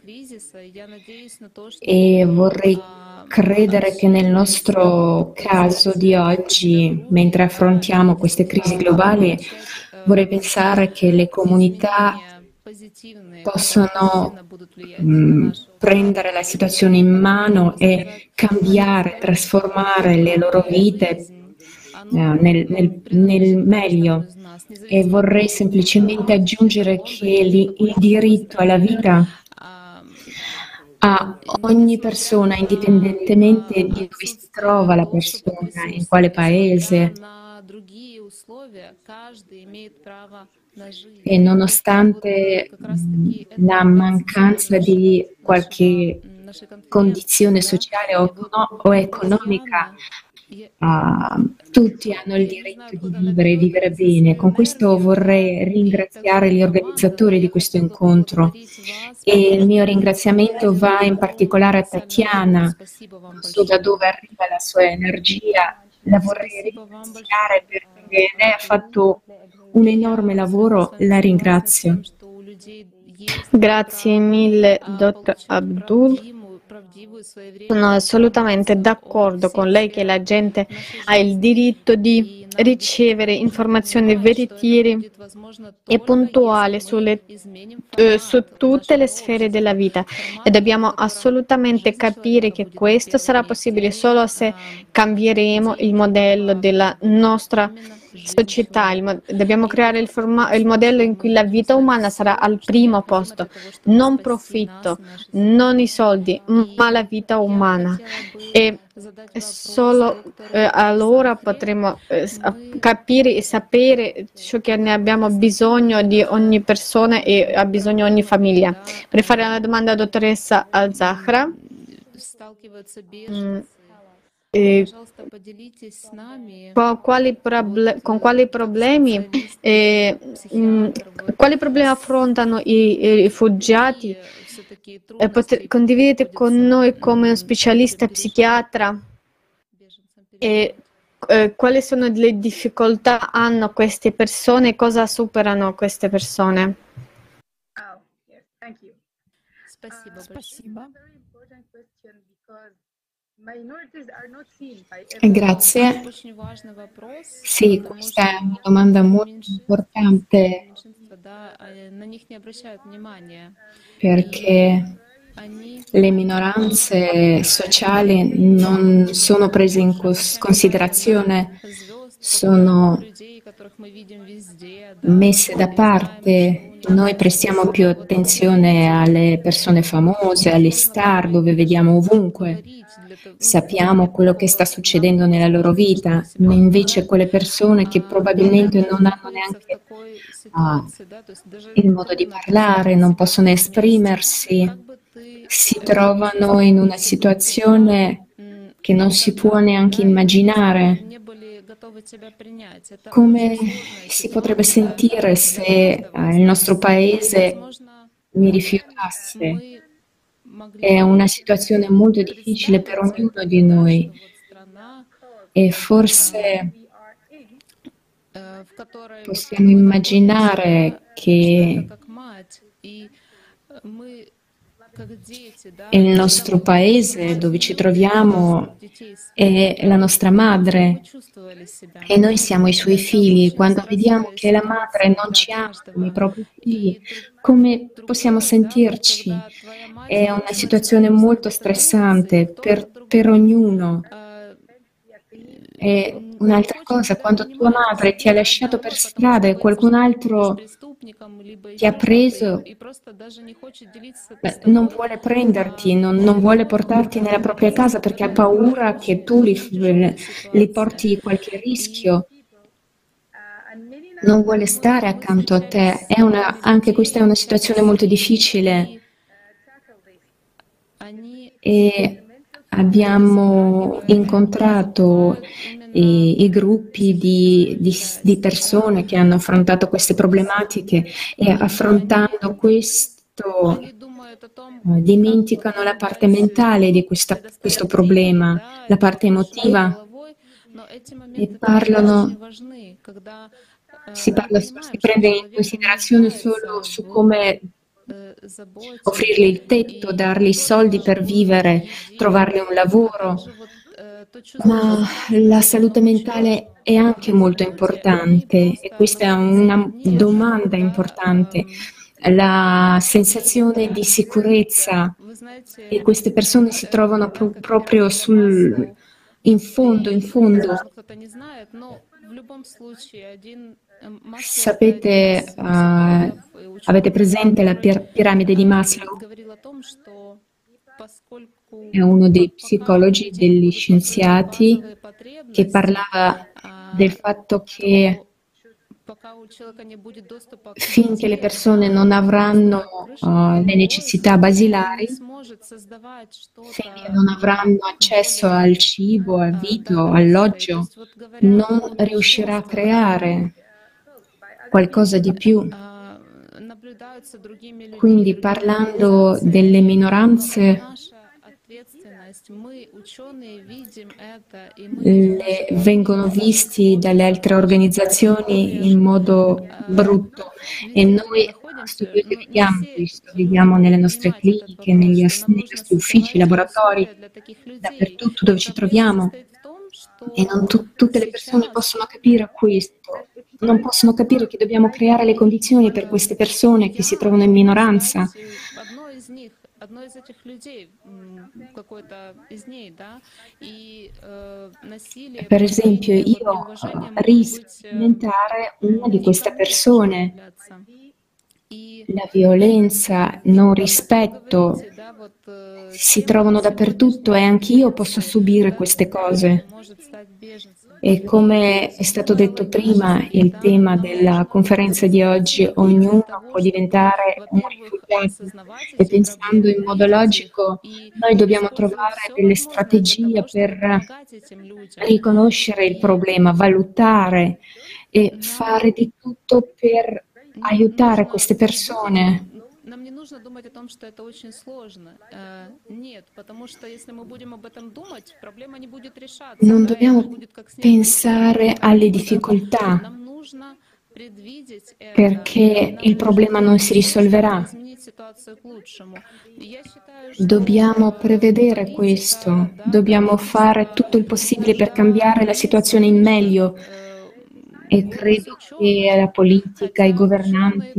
Speaker 4: e vorrei credere che nel nostro caso di oggi, mentre affrontiamo queste crisi globali, vorrei pensare che le comunità possono mh, prendere la situazione in mano e cambiare, trasformare le loro vite eh, nel, nel, nel, meglio. E vorrei semplicemente aggiungere che il, il diritto alla vita a ogni persona, indipendentemente di dove si trova la persona, in quale paese. E nonostante la mancanza di qualche condizione sociale o, economica, Uh, tutti hanno il diritto di vivere e vivere bene. Con questo vorrei ringraziare gli organizzatori di questo incontro e il mio ringraziamento va in particolare a Tatiana, so da dove arriva la sua energia, la vorrei ringraziare perché lei ha fatto un enorme lavoro, la ringrazio.
Speaker 2: Grazie mille, dottor Abdul. Sono assolutamente d'accordo con lei che la gente ha il diritto di ricevere informazioni veritiere e puntuali sulle, eh, su tutte le sfere della vita e dobbidobbiamo assolutamente capire che questo sarà possibile solo se cambieremo il modello della nostra vita società, il, dobbiamo creare il, forma, il, modello in cui la vita umana sarà al primo posto, non profitto, non i soldi, ma la vita umana. E solo eh, allora potremo eh, capire e sapere ciò che ne abbiamo bisogno di ogni persona e ha bisogno ogni famiglia. Per fare una domanda alla dottoressa Al-Zahra. Eh, con, quali proble- con quali problemi, eh, mh, mm, quali problemi affrontano i, i rifugiati? Eh, poter- condividete con noi come un specialista psichiatra e eh, quali sono le difficoltà hanno queste persone e cosa superano queste persone? Oh,
Speaker 4: Spasiba. Grazie. Sì, questa è una domanda molto importante perché le minoranze sociali non sono prese in considerazione, sono messe da parte. Noi prestiamo più attenzione alle persone famose, alle star, dove vediamo ovunque sappiamo quello che sta succedendo nella loro vita, ma invece quelle persone che probabilmente non hanno neanche uh, il modo di parlare, non possono esprimersi, si trovano in una situazione che non si può neanche immaginare. Come si potrebbe sentire se uh, il nostro paese mi rifiutasse? È una situazione molto difficile per ognuno di noi. e forse possiamo immaginare che il nostro paese dove ci troviamo è la nostra madre e noi siamo i suoi figli. Quando vediamo che la madre non ci ama come i propri figli, come possiamo sentirci? È una situazione molto stressante per, per ognuno E un'altra cosa, quando tua madre ti ha lasciato per strada e qualcun altro ti ha preso, non vuole prenderti, non, non, vuole portarti nella propria casa perché ha paura che tu li, li porti qualche rischio, non vuole stare accanto a te. Una, anche questa è una situazione molto difficile. E abbiamo incontrato i, i gruppi di, di, di, persone che hanno affrontato queste problematiche e affrontando questo eh, dimenticano la parte mentale di questa, questo problema, la parte emotiva e parlano, si, parla, si prende in considerazione solo su come offrirgli il tetto, dargli soldi per vivere, trovargli un lavoro. Ma la salute mentale è anche molto importante e questa è una domanda importante. La sensazione di sicurezza e queste persone si trovano pro- proprio sul, in fondo, in fondo. Sapete, uh, avete presente la pir- piramide di Maslow? È uno dei psicologi, degli scienziati, che parlava del fatto che finché le persone non avranno uh, le necessità basilari, finché non avranno accesso al cibo, al vitto, alloggio, non riuscirà a creare qualcosa di più. Quindi parlando delle minoranze, le, vengono visti dalle altre organizzazioni in modo brutto. E noi studiosi vediamo questo, vediamo nelle nostre cliniche, negli, nei nostri uffici, laboratori, dappertutto dove ci troviamo. E non tu, tutte le persone possono capire questo, non possono capire che dobbiamo creare le condizioni per queste persone che si trovano in minoranza. Per esempio, io rischio di diventare una di queste persone. La violenza, non rispetto si trovano dappertutto e anch'io posso subire queste cose. E come è stato detto prima, il tema della conferenza di oggi, ognuno può diventare un rifugiato. E pensando in modo logico, noi dobbiamo trovare delle strategie per riconoscere il problema, valutare e fare di tutto per aiutare queste persone
Speaker 5: нам не нужно думать о том, что это очень сложно. Э, нет, потому что если мы будем об этом думать, проблема не будет решаться.
Speaker 4: Non dobbiamo pensare alle difficoltà perché il problema non si risolverà. Dobbiamo prevedere questo, dobbiamo fare tutto il possibile per cambiare la situazione in meglio e credo che la politica, i governanti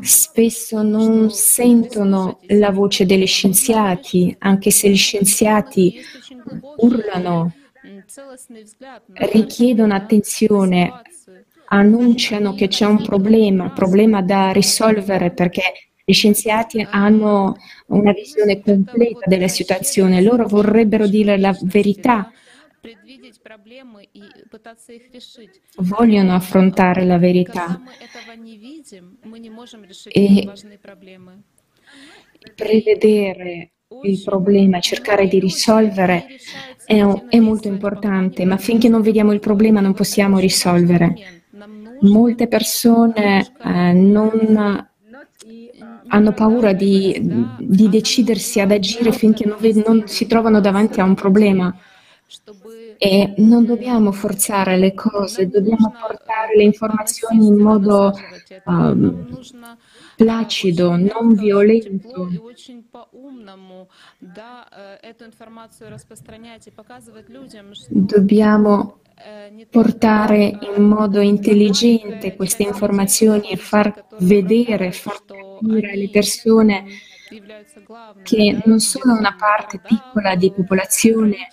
Speaker 4: spesso non sentono la voce degli scienziati, anche se gli scienziati urlano, richiedono attenzione, annunciano che c'è un problema, problema da risolvere perché gli scienziati hanno una visione completa della situazione, loro vorrebbero dire la verità, vogliono affrontare la verità e prevedere il problema, cercare di risolvere. è, è molto importante, ma finché non vediamo il problema non possiamo risolvere. Molte persone eh, non hanno paura di, di, decidersi ad agire finché non, non si trovano davanti a un problema. E non dobbiamo forzare le cose, dobbiamo portare le informazioni in modo um, placido, non violento. Dobbiamo portare in modo intelligente queste informazioni e far vedere, far capire alle persone che non sono una parte piccola di popolazione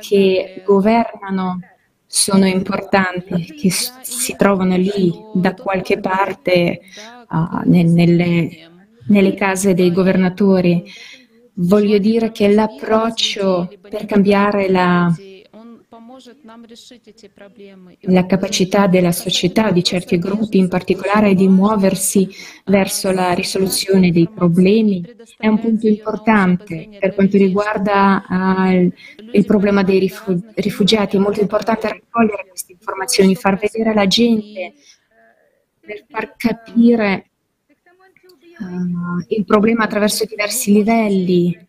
Speaker 4: che governano sono importanti, che si trovano lì da qualche parte uh, nelle, nelle case dei governatori. Voglio dire che l'approccio per cambiare la, la capacità della società, di certi gruppi in particolare, di muoversi verso la risoluzione dei problemi è un punto importante per quanto riguarda uh, il problema dei rifugiati. È molto importante raccogliere queste informazioni, far vedere alla gente, per far capire uh, il problema attraverso diversi livelli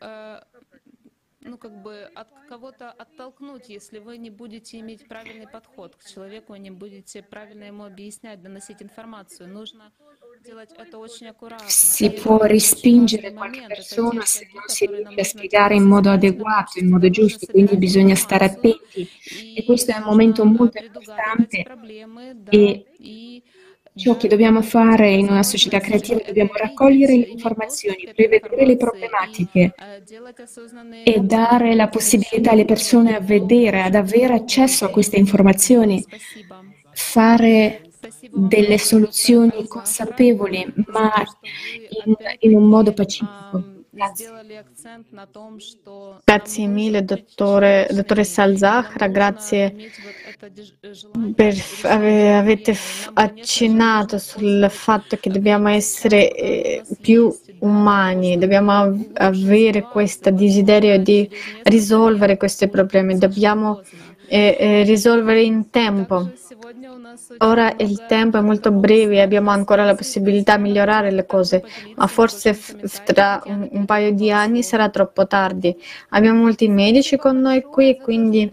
Speaker 5: кого-то оттолкнуть, если вы не будете иметь правильный подход к человеку, не будете правильно ему объяснять, доносить информацию. Нужно делать это очень аккуратно.
Speaker 4: Si può respingere qualche persona se non si riesce a spiegare in modo adeguato, in modo giusto, quindi bisogna stare attenti. E questo è un momento molto importante e Ciò che dobbiamo fare in una società creativa dobbiamo raccogliere le informazioni, prevedere le problematiche e dare la possibilità alle persone a vedere, ad avere accesso a queste informazioni, fare delle soluzioni consapevoli, ma in, in un modo pacifico.
Speaker 2: Grazie. Mille, dottore, dottoressa Al-Zahra, grazie per avete accennato sul fatto che dobbiamo essere più umani, dobbiamo avere questo desiderio di risolvere questi problemi, dobbiamo eh, eh, risolvere in tempo. Ora il tempo è molto breve e abbiamo ancora la possibilità di migliorare le cose, ma forse f- tra un, un, paio di anni sarà troppo tardi. Abbiamo molti medici con noi qui, quindi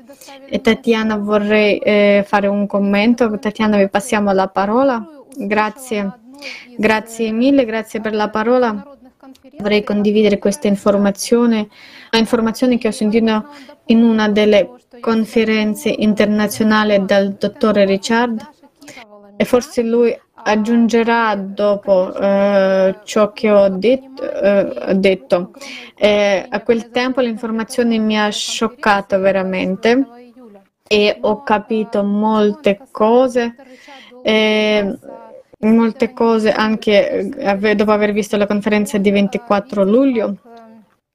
Speaker 2: Tatiana vorrei eh, fare un commento. Tatiana vi passiamo la parola. Grazie. Grazie mille, grazie per la parola. Vorrei condividere questa informazione, informazione che ho sentito in una delle conferenze internazionali dal dottore Richard e forse lui aggiungerà dopo eh, ciò che ho detto. Eh, detto. Eh, a quel tempo l'informazione mi ha scioccato veramente e ho capito molte cose. molte cose anche eh, dopo aver visto la conferenza di 24 luglio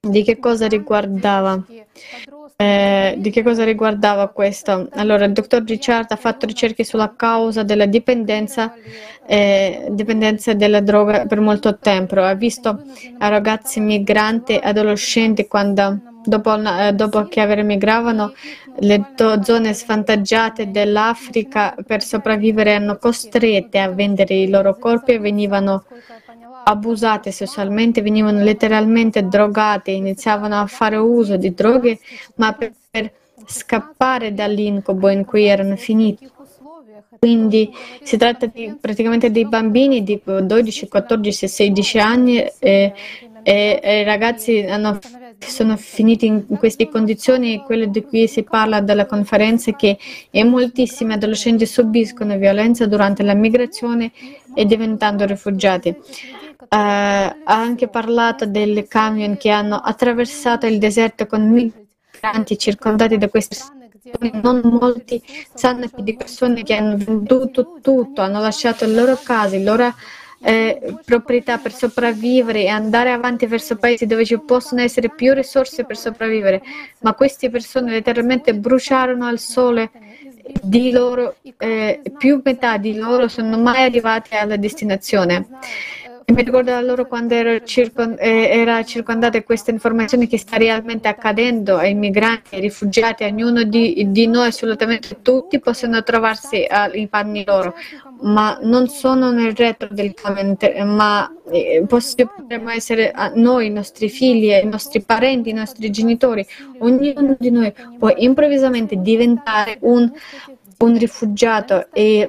Speaker 2: di che cosa riguardava eh, di che cosa riguardava questo? Allora, il dottor Richard ha fatto ricerche sulla causa della dipendenza, eh, dipendenza della droga per molto tempo. Ha visto ragazzi migranti, adolescenti, quando, dopo, eh, dopo che emigravano, le zone svantaggiate dell'Africa per sopravvivere erano costrette a vendere i loro corpi e venivano abusate sessualmente, venivano letteralmente drogate, iniziavano a fare uso di droghe, ma per, per scappare dall'incubo in cui erano finiti. Quindi si tratta di, praticamente di bambini di 12, 14, 16 anni e, e, e i ragazzi hanno, sono finiti in queste condizioni, quelle di cui si parla dalla conferenza, che moltissimi adolescenti subiscono violenza durante la migrazione e diventando rifugiati ha anche parlato delle camion che hanno attraversato il deserto con migranti circondati da queste persone. Non molti sanno di persone che hanno venduto tutto, hanno lasciato le loro case, le loro eh, proprietà per sopravvivere e andare avanti verso paesi dove ci possono essere più risorse per sopravvivere. Ma queste persone letteralmente bruciarono al sole di loro, eh, più metà di loro sono mai arrivati alla destinazione mi ricordo da loro quando ero circon- eh, era circondata questa informazione che sta realmente accadendo ai migranti, ai rifugiati, ognuno di, di noi, assolutamente tutti possono trovarsi in panni loro, ma non sono nel retro del camion, ma eh, potremmo essere noi, i nostri figli, i nostri parenti, i nostri genitori, ognuno di noi può improvvisamente diventare un, un rifugiato e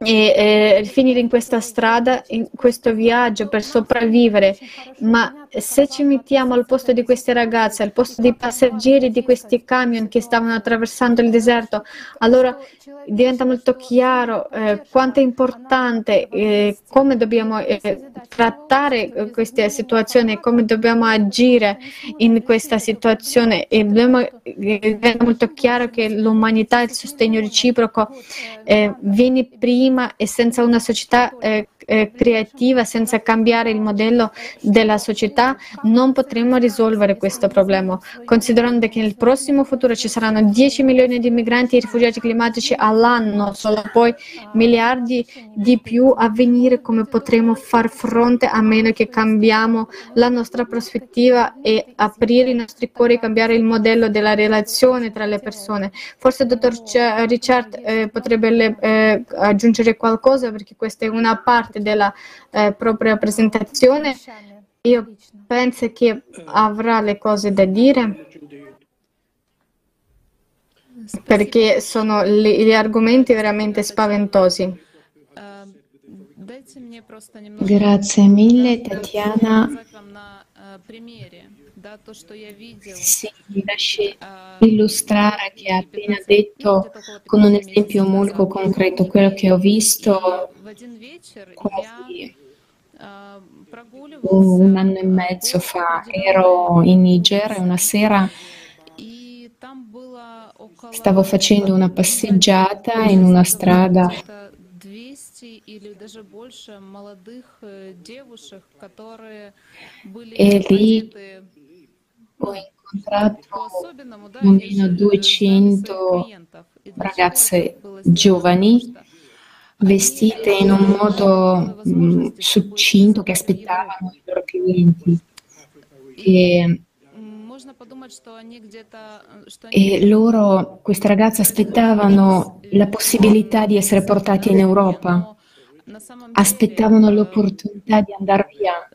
Speaker 2: e eh, finire in questa strada, in questo viaggio per sopravvivere. Ma se ci mettiamo al posto di queste ragazze, al posto dei passeggeri di questi camion che stavano attraversando il deserto, allora diventa molto chiaro eh, quanto è importante, eh, come dobbiamo eh, trattare eh, queste situazioni, come dobbiamo agire in questa situazione. E dobbiamo, diventa eh, molto chiaro che l'umanità e il sostegno reciproco eh, viene prima e senza una società eh, creativa, senza cambiare il modello della società, non potremo risolvere questo problema. Considerando che nel prossimo futuro ci saranno 10 milioni di migranti e rifugiati climatici all'anno, solo poi miliardi di più a venire, come potremo far fronte a meno che cambiamo la nostra prospettiva e aprire i nostri cuori e cambiare il modello della relazione tra le persone. Forse il dottor Richard eh, potrebbe eh, aggiungere qualcosa perché questa è una parte parte della eh, propria presentazione. Io penso che avrà le cose da dire perché sono gli, gli argomenti veramente spaventosi.
Speaker 4: Grazie mille Tatiana. Sì, mi lasci illustrare che ha appena detto con un esempio molto concreto quello che ho visto quasi un anno e mezzo fa. Ero in Niger e una sera. Stavo facendo una passeggiata in una strada. e lì ho incontrato almeno 200 ragazze giovani vestite in un modo mh, mm, succinto che aspettavano i loro clienti. E, e loro, queste ragazze, aspettavano la possibilità di essere portate in Europa, aspettavano l'opportunità di andare via.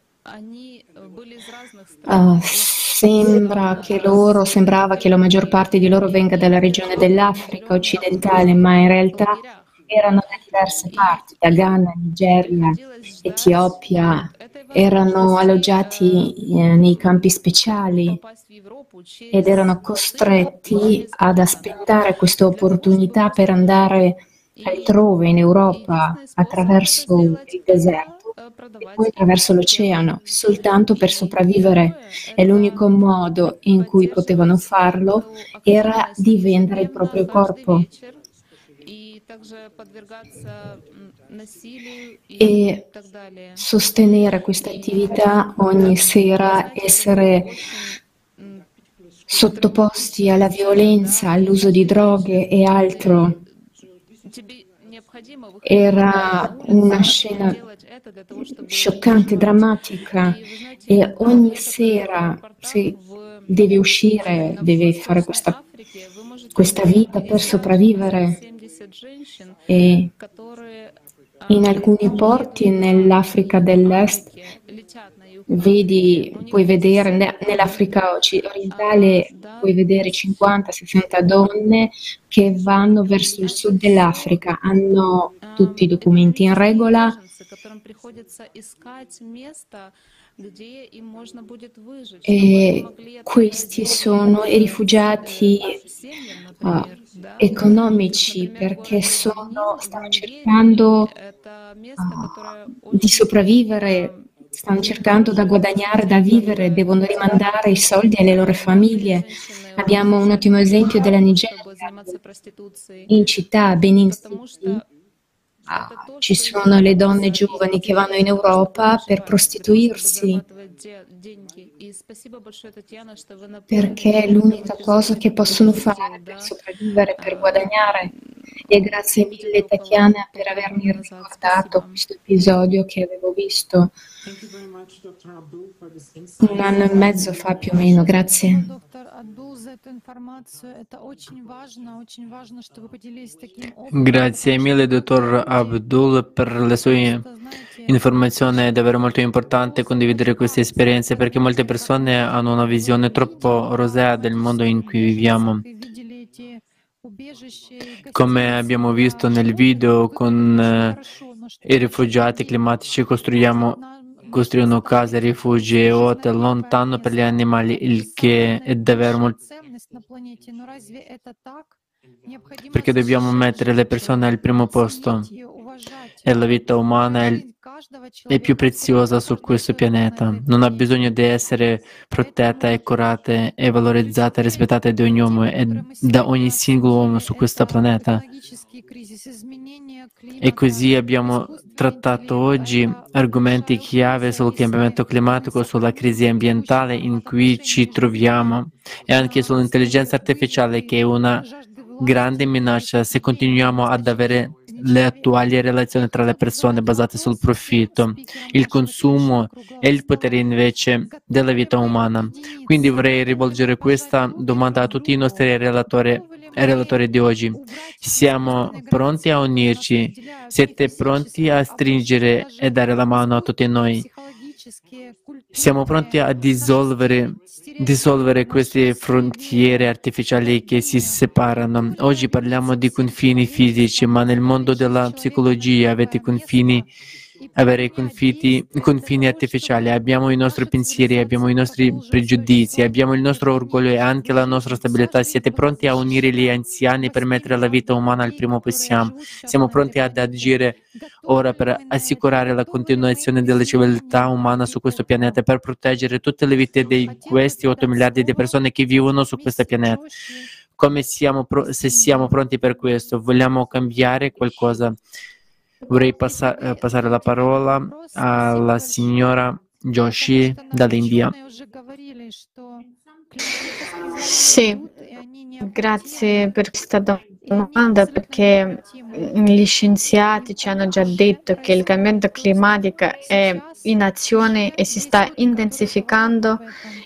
Speaker 4: Uh, sembra che loro, sembrava che la maggior parte di loro venga dalla regione dell'Africa occidentale, ma in realtà erano da diverse parti, da Ghana, Nigeria, Etiopia, erano alloggiati eh, nei campi speciali ed erano costretti ad aspettare questa opportunità per andare altrove in Europa attraverso il deserto e poi attraverso l'oceano, soltanto per sopravvivere. E l'unico modo in cui potevano farlo era di vendere il proprio corpo e sostenere questa attività ogni sera, essere sottoposti alla violenza, all'uso di droghe e altro. Era una scena scioccante, drammatica. e ogni sera se devi uscire, devi fare questa, questa vita per sopravvivere e in alcuni porti nell'Africa dell'Est vedi, puoi vedere nell'Africa orientale puoi vedere 50-60 donne che vanno verso il sud dell'Africa, hanno tutti i documenti in regola e questi sono i rifugiati uh, economici perché sono, stanno cercando uh, di sopravvivere, stanno cercando da guadagnare, da vivere, devono rimandare i soldi alle loro famiglie. Abbiamo un ottimo esempio della Nigeria, in città Benin City, Ah, ci sono le donne giovani che vanno in Europa per prostituirsi, perché è l'unica cosa che possono fare per sopravvivere, per guadagnare. E grazie mille Tatiana per avermi ricordato questo episodio che avevo visto un anno e mezzo fa più o meno. Grazie.
Speaker 1: Grazie mille, dottor Abdul, per le sue informazioni. È davvero molto importante condividere queste esperienze perché molte persone hanno una visione troppo rosea del mondo in cui viviamo. Come abbiamo visto nel video con eh, i rifugiati climatici costruiamo, costruiscono case, rifugi e hotel lontano per gli animali, il che è davvero molto perché dobbiamo mettere le persone al primo posto e la vita umana è, più preziosa su questo pianeta. Non ha bisogno di essere protetta e curata e valorizzata e rispettata da ogni uomo e da ogni singolo uomo su questo pianeta. E così abbiamo trattato oggi argomenti chiave sul cambiamento climatico, sulla crisi ambientale in cui ci troviamo e anche sull'intelligenza artificiale che è una grande minaccia se continuiamo ad avere le attuali relazioni tra le persone basate sul profitto, il consumo e il potere invece della vita umana. Quindi vorrei rivolgere questa domanda a tutti i nostri relatori, relatori di oggi. Siamo pronti a unirci? Siete pronti a stringere e dare la mano a tutti noi? Siamo pronti a dissolvere, dissolvere queste frontiere artificiali che si separano. Oggi parliamo di confini fisici, ma nel mondo della psicologia avete confini avere confini, confini artificiali, abbiamo i nostri pensieri, abbiamo i nostri pregiudizi, abbiamo il nostro orgoglio e anche la nostra stabilità. Siete pronti a unire gli anziani per mettere la vita umana al primo possiamo? Siamo pronti ad agire ora per assicurare la continuazione della civiltà umana su questo pianeta per proteggere tutte le vite di questi 8 miliardi di persone che vivono su questo pianeta. Come siamo, se siamo pronti per questo, vogliamo cambiare qualcosa. Vorrei passa- eh, passare la parola alla signora Joshi dall'India.
Speaker 2: Sì, grazie per questa domanda perché gli scienziati ci hanno già detto che il cambiamento climatico è in azione e si sta intensificando.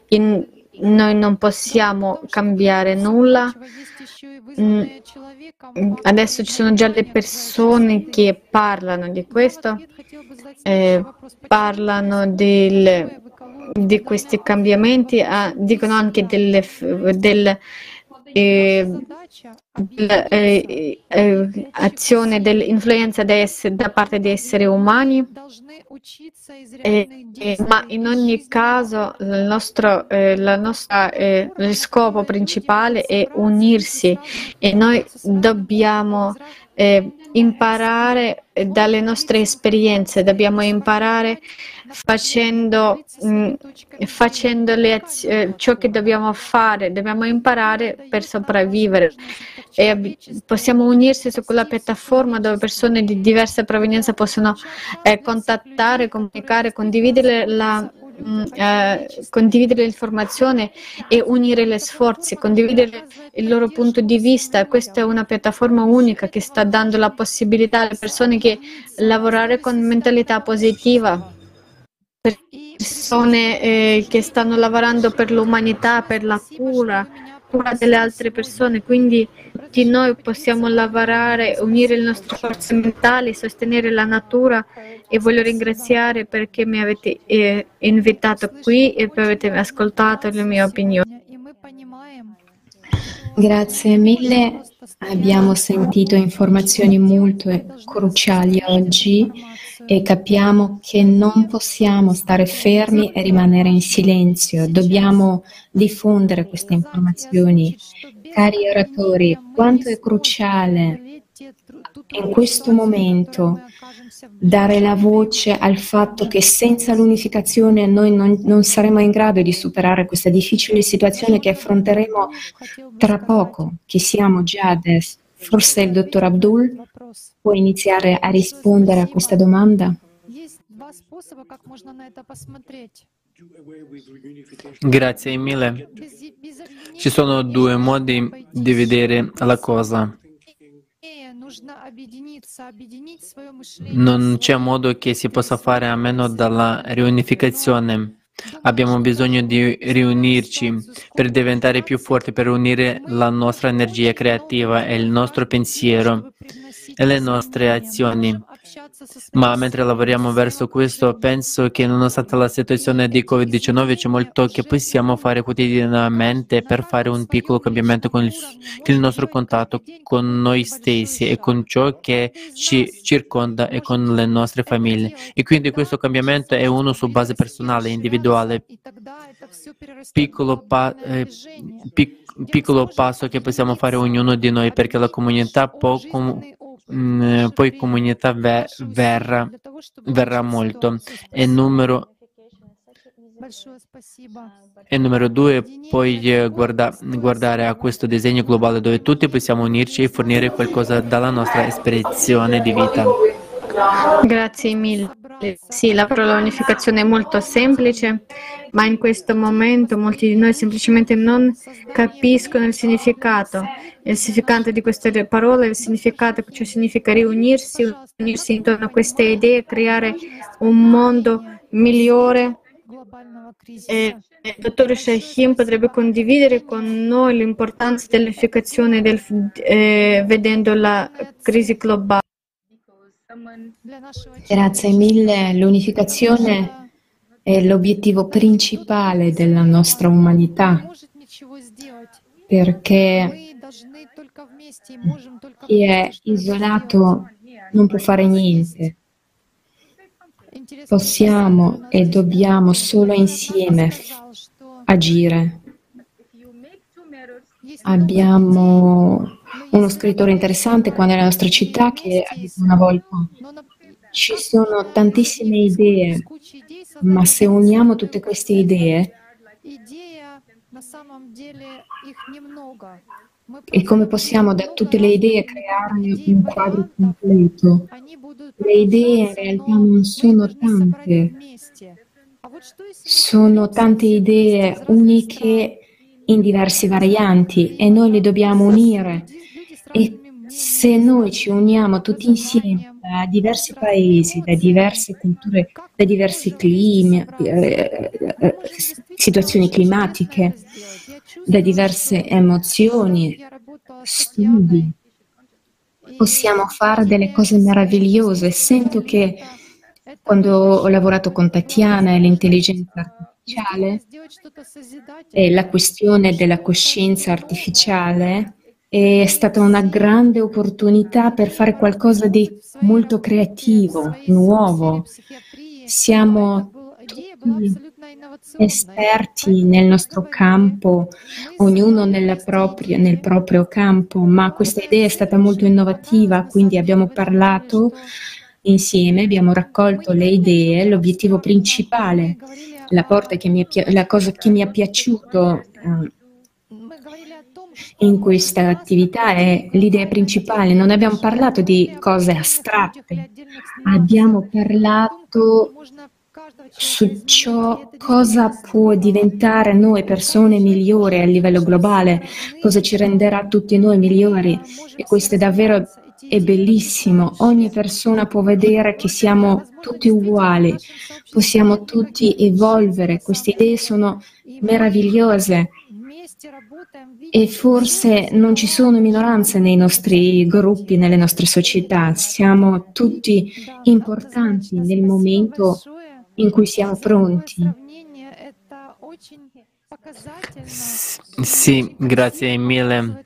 Speaker 2: In, noi non possiamo cambiare nulla. Mm, adesso ci sono già le persone che parlano di questo, eh, parlano del, di questi cambiamenti, ah, dicono anche delle, del, eh, dell'azione dell'influenza da parte di esseri umani, ma in ogni caso il nostro, eh, nostra, eh, il scopo principale è unirsi e noi dobbiamo eh, imparare dalle nostre esperienze, dobbiamo imparare facendo, mm, facendo eh, ciò che dobbiamo fare, dobbiamo imparare per sopravvivere. E possiamo unirsi su quella piattaforma dove persone di diversa provenienza possono eh, contattare, comunicare, condividere la, Mm, eh, condividere l'informazione e unire le sforzi, condividere il loro punto di vista. Questa è una piattaforma unica che sta dando la possibilità alle persone di lavorare con mentalità positiva, persone eh, che stanno lavorando per l'umanità, per la cura delle altre persone, quindi tutti noi possiamo lavorare, unire le nostre forze mentali, sostenere la natura e voglio ringraziare perché mi avete eh, invitato qui e poi avete ascoltato le mie opinioni.
Speaker 4: Grazie mille, abbiamo sentito informazioni molto cruciali oggi e capiamo che non possiamo stare fermi e rimanere in silenzio, dobbiamo diffondere queste informazioni. Cari oratori, quanto è cruciale in questo momento dare la voce al fatto che senza l'unificazione noi non, non, saremo in grado di superare questa difficile situazione che affronteremo tra poco, che siamo già adesso. Forse il dottor Abdul può iniziare a rispondere a questa domanda?
Speaker 1: Grazie mille. Ci sono due modi di vedere la cosa. Non c'è modo che si possa fare a meno dalla riunificazione. Abbiamo bisogno di riunirci per diventare più forti, per unire la nostra energia creativa e il nostro pensiero e le nostre azioni Ma mentre lavoriamo verso questo, penso che nonostante la situazione di Covid-19 c'è molto che possiamo fare quotidianamente per fare un piccolo cambiamento con il, nostro contatto con noi stessi e con ciò che ci circonda e con le nostre famiglie. E quindi questo cambiamento è uno su base personale, individuale, piccolo, pa- eh, pic- piccolo passo che possiamo fare ognuno di noi perché la comunità può com- mh, poi comunità ve- verrà, verrà molto. E numero, e numero due, poi guarda, guardare a questo disegno globale dove tutti possiamo unirci e fornire qualcosa dalla nostra esperienza di vita.
Speaker 2: Grazie mille. Sì, la parola unificazione è molto semplice, ma in questo momento molti di noi semplicemente non capiscono il significato. Il significato di queste parole, il significato cioè significa riunirsi, unirsi intorno a queste idee, creare un mondo migliore. E il dottor Shahim potrebbe condividere con noi l'importanza dell'unificazione del, eh, vedendo la crisi globale.
Speaker 4: Grazie mille. L'unificazione è l'obiettivo principale della nostra umanità perché chi è isolato non può fare niente. Possiamo e dobbiamo solo insieme agire. Abbiamo uno scrittore interessante qua nella nostra città che ha detto una volta ci sono tantissime idee, ma se uniamo tutte queste idee, e come possiamo da tutte le idee creare un quadro completo? Le idee in realtà non sono tante, sono tante idee uniche in diverse varianti e noi le dobbiamo unire. E se noi ci uniamo tutti insieme da diversi paesi, da diverse culture, da diversi climi, eh, eh, situazioni climatiche, da diverse emozioni, studi, possiamo fare delle cose meravigliose. Sento che quando ho lavorato con Tatiana e l'intelligenza artificiale e la questione della coscienza artificiale è stata una grande opportunità per fare qualcosa di molto creativo, nuovo. Siamo tutti esperti nel nostro campo, ognuno propria, nel proprio campo, ma questa idea è stata molto innovativa, quindi abbiamo parlato insieme, abbiamo raccolto le idee, l'obiettivo principale, la, è, la cosa che mi è piaciuto eh, in questa attività è l'idea principale. Non abbiamo parlato di cose astratte, abbiamo parlato su ciò cosa può diventare noi persone migliori a livello globale, cosa ci renderà tutti noi migliori e questo è davvero è bellissimo. Ogni persona può vedere che siamo tutti uguali, possiamo tutti evolvere, queste idee sono meravigliose e forse non ci sono minoranze nei nostri gruppi, nelle nostre società, siamo tutti importanti nel momento in cui siamo pronti.
Speaker 1: Sì, grazie mille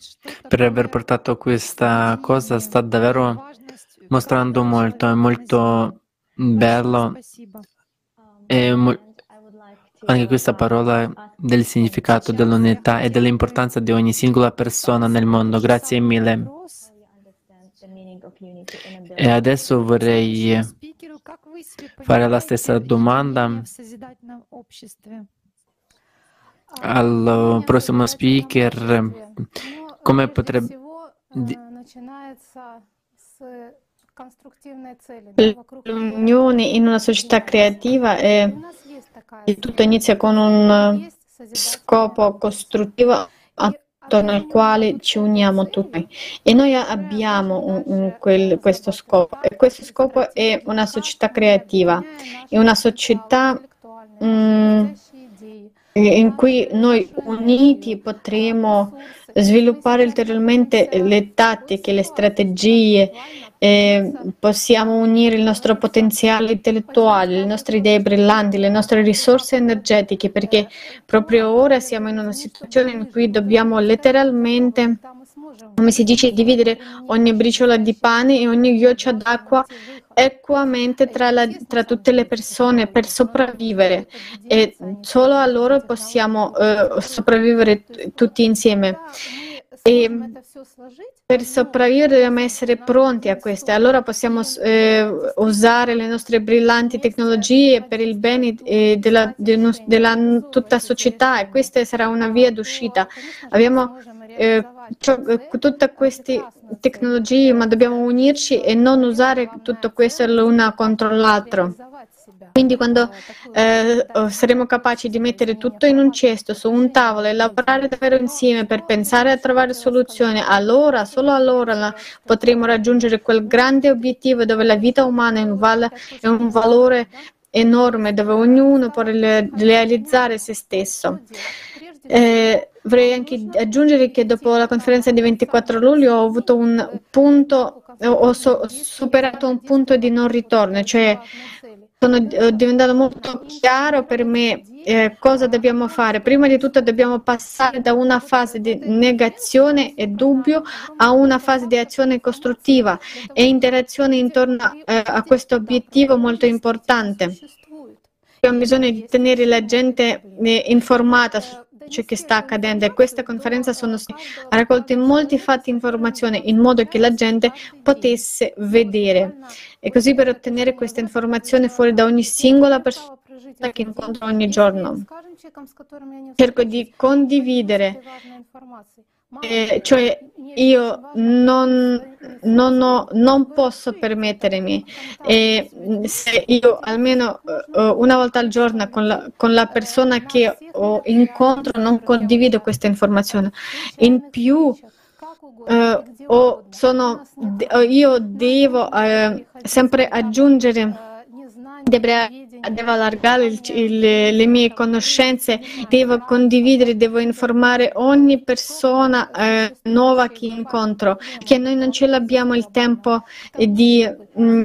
Speaker 1: per aver portato questa cosa, sta davvero mostrando molto, è molto bello. E mo- anche questa parola del significato dell'unità e dell'importanza di ogni singola persona nel mondo. Grazie mille. E adesso vorrei fare la stessa domanda al prossimo speaker. Come potrebbe...
Speaker 2: L'unione in una società creativa è tutto inizia con un scopo costruttivo attorno al quale ci uniamo tutti e noi abbiamo un, un, quel, questo scopo e questo scopo è una società creativa, è una società mh, in cui noi uniti potremo sviluppare ulteriormente le tattiche, le strategie, eh, possiamo unire il nostro potenziale intellettuale, le nostre idee brillanti, le nostre risorse energetiche, perché proprio ora siamo in una situazione in cui dobbiamo letteralmente come si dice, dividere ogni briciola di pane e ogni goccia d'acqua equamente tra, la, tra, tutte le persone per sopravvivere e solo a loro possiamo uh, sopravvivere tutti insieme. E per sopravvivere dobbiamo essere pronti a questo. Allora possiamo eh, usare le nostre brillanti tecnologie per il bene eh, della, della, della tutta società e questa sarà una via d'uscita. Abbiamo eh, cioè, tutte queste tecnologie, ma dobbiamo unirci e non usare tutto questo l'una contro l'altro. Quindi quando eh, saremo capaci di mettere tutto in un cesto, su un tavolo e lavorare davvero insieme per pensare a trovare soluzioni, allora, solo allora la, potremo raggiungere quel grande obiettivo dove la vita umana è un, val- è un valore enorme, dove ognuno può realizzare se stesso. Eh, vorrei anche aggiungere che dopo la conferenza di 24 luglio ho avuto un punto, ho, so, superato un punto di non ritorno, cioè sono diventato molto chiaro per me eh, cosa dobbiamo fare. Prima di tutto dobbiamo passare da una fase di negazione e dubbio a una fase di azione costruttiva e interazione intorno eh, a questo obiettivo molto importante. Abbiamo bisogno di tenere la gente eh, informata su ciò che sta accadendo e questa conferenza sono raccolte molti fatti e informazioni in modo che la gente potesse vedere e così per ottenere questa informazione fuori da ogni singola persona che incontro ogni giorno. Cerco di condividere eh, cioè io non, non, ho, non posso permettermi, eh, se io almeno uh, una volta al giorno con la, con la, persona che ho incontro non condivido questa informazione. In più, uh, oh, sono, io devo uh, sempre aggiungere devo allargare il, il, le mie conoscenze, devo condividere, devo informare ogni persona eh, nuova che incontro, che noi non ce l'abbiamo il tempo di, mh, mm,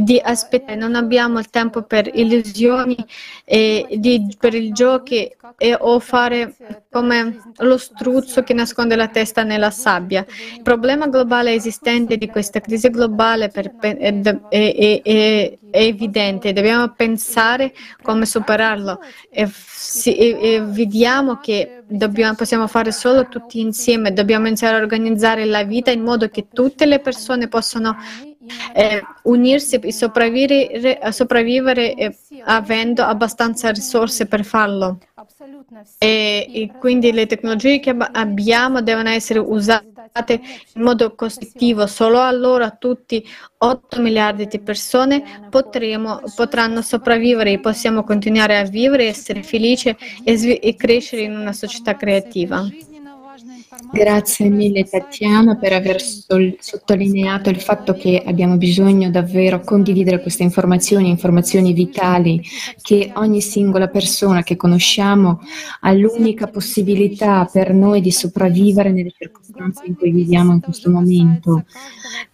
Speaker 2: di aspettare, non abbiamo il tempo per illusioni, di, per il gioco e, o fare come lo struzzo che nasconde la testa nella sabbia. Il problema globale esistente di questa crisi globale per, è, è, è, è evidente, dobbiamo pensare come superarlo. E, e, e vediamo che dobbiamo, possiamo fare solo tutti insieme, dobbiamo iniziare a organizzare la vita in modo che tutte le persone possano eh, unirsi e sopravvivere, sopravvivere eh, avendo abbastanza risorse per farlo. E, e, quindi le tecnologie che abbiamo devono essere usate in modo costruttivo. Solo allora tutti 8 miliardi di persone potremo, potranno sopravvivere e possiamo continuare a vivere, essere felici e, e crescere in una società creativa.
Speaker 4: Grazie mille Tatiana per aver sol- sottolineato il fatto che abbiamo bisogno davvero condividere queste informazioni, informazioni vitali che ogni singola persona che conosciamo ha l'unica possibilità per noi di sopravvivere nelle circostanze in cui viviamo in questo momento.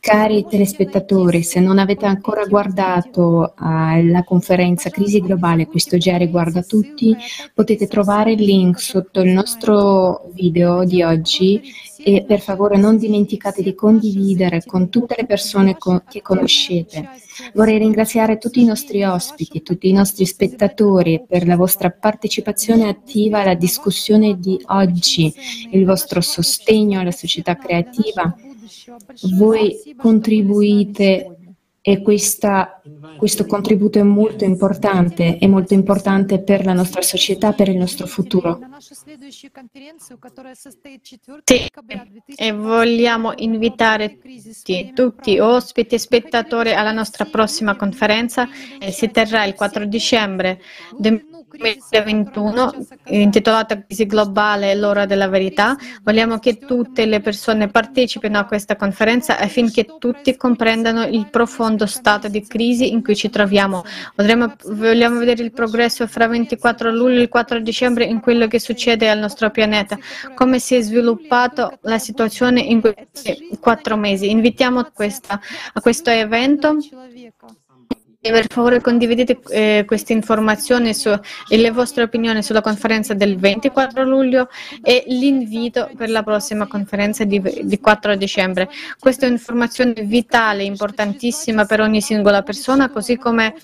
Speaker 4: Cari telespettatori, se non avete ancora guardato uh, la conferenza Crisi Globale, questo già riguarda tutti, potete trovare il link sotto il nostro video di oggi e per favore non dimenticate di condividere con tutte le persone con, che conoscete. Vorrei ringraziare tutti i nostri ospiti, tutti i nostri spettatori per la vostra partecipazione attiva alla discussione di oggi, il vostro sostegno alla società creativa. Voi contribuite e questa, questo contributo è molto importante, è molto importante per la nostra società, per il nostro futuro.
Speaker 2: Sì, e vogliamo invitare tutti, tutti ospiti e spettatori alla nostra prossima conferenza, si terrà il 4 dicembre 2021 intitolata Crisi globale l'ora della verità. Vogliamo che tutte le persone partecipino a questa conferenza affinché tutti comprendano il profondo stato di crisi in cui ci troviamo. Vogliamo, vogliamo vedere il progresso fra 24 luglio e il 4 dicembre in quello che succede al nostro pianeta, come si è sviluppato la situazione in questi quattro mesi. Invitiamo questa, a questo evento per favore condividete eh, queste informazioni e le vostre opinioni sulla conferenza del 24 luglio e l'invito per la prossima conferenza di, di 4 dicembre. Questa è un'informazione vitale, importantissima per ogni singola persona, così come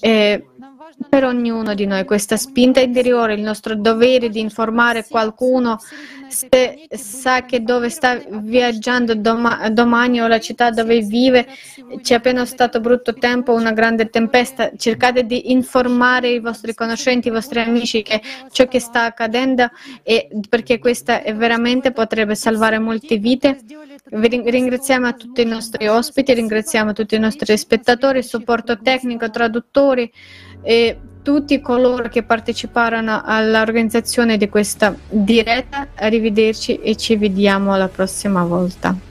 Speaker 2: eh, per ognuno di noi questa spinta interiore, il nostro dovere di informare qualcuno se sa che dove sta viaggiando doma- domani o la città dove vive c'è appena stato brutto tempo, una grande tempesta, cercate di informare i vostri conoscenti, i vostri amici che ciò che sta accadendo e perché questa veramente potrebbe salvare molte vite. Vi ringraziamo tutti i nostri ospiti, ringraziamo tutti i nostri spettatori, supporto tecnico, traduttori e tutti coloro che parteciparono all'organizzazione di questa diretta. Arrivederci e ci vediamo la prossima volta.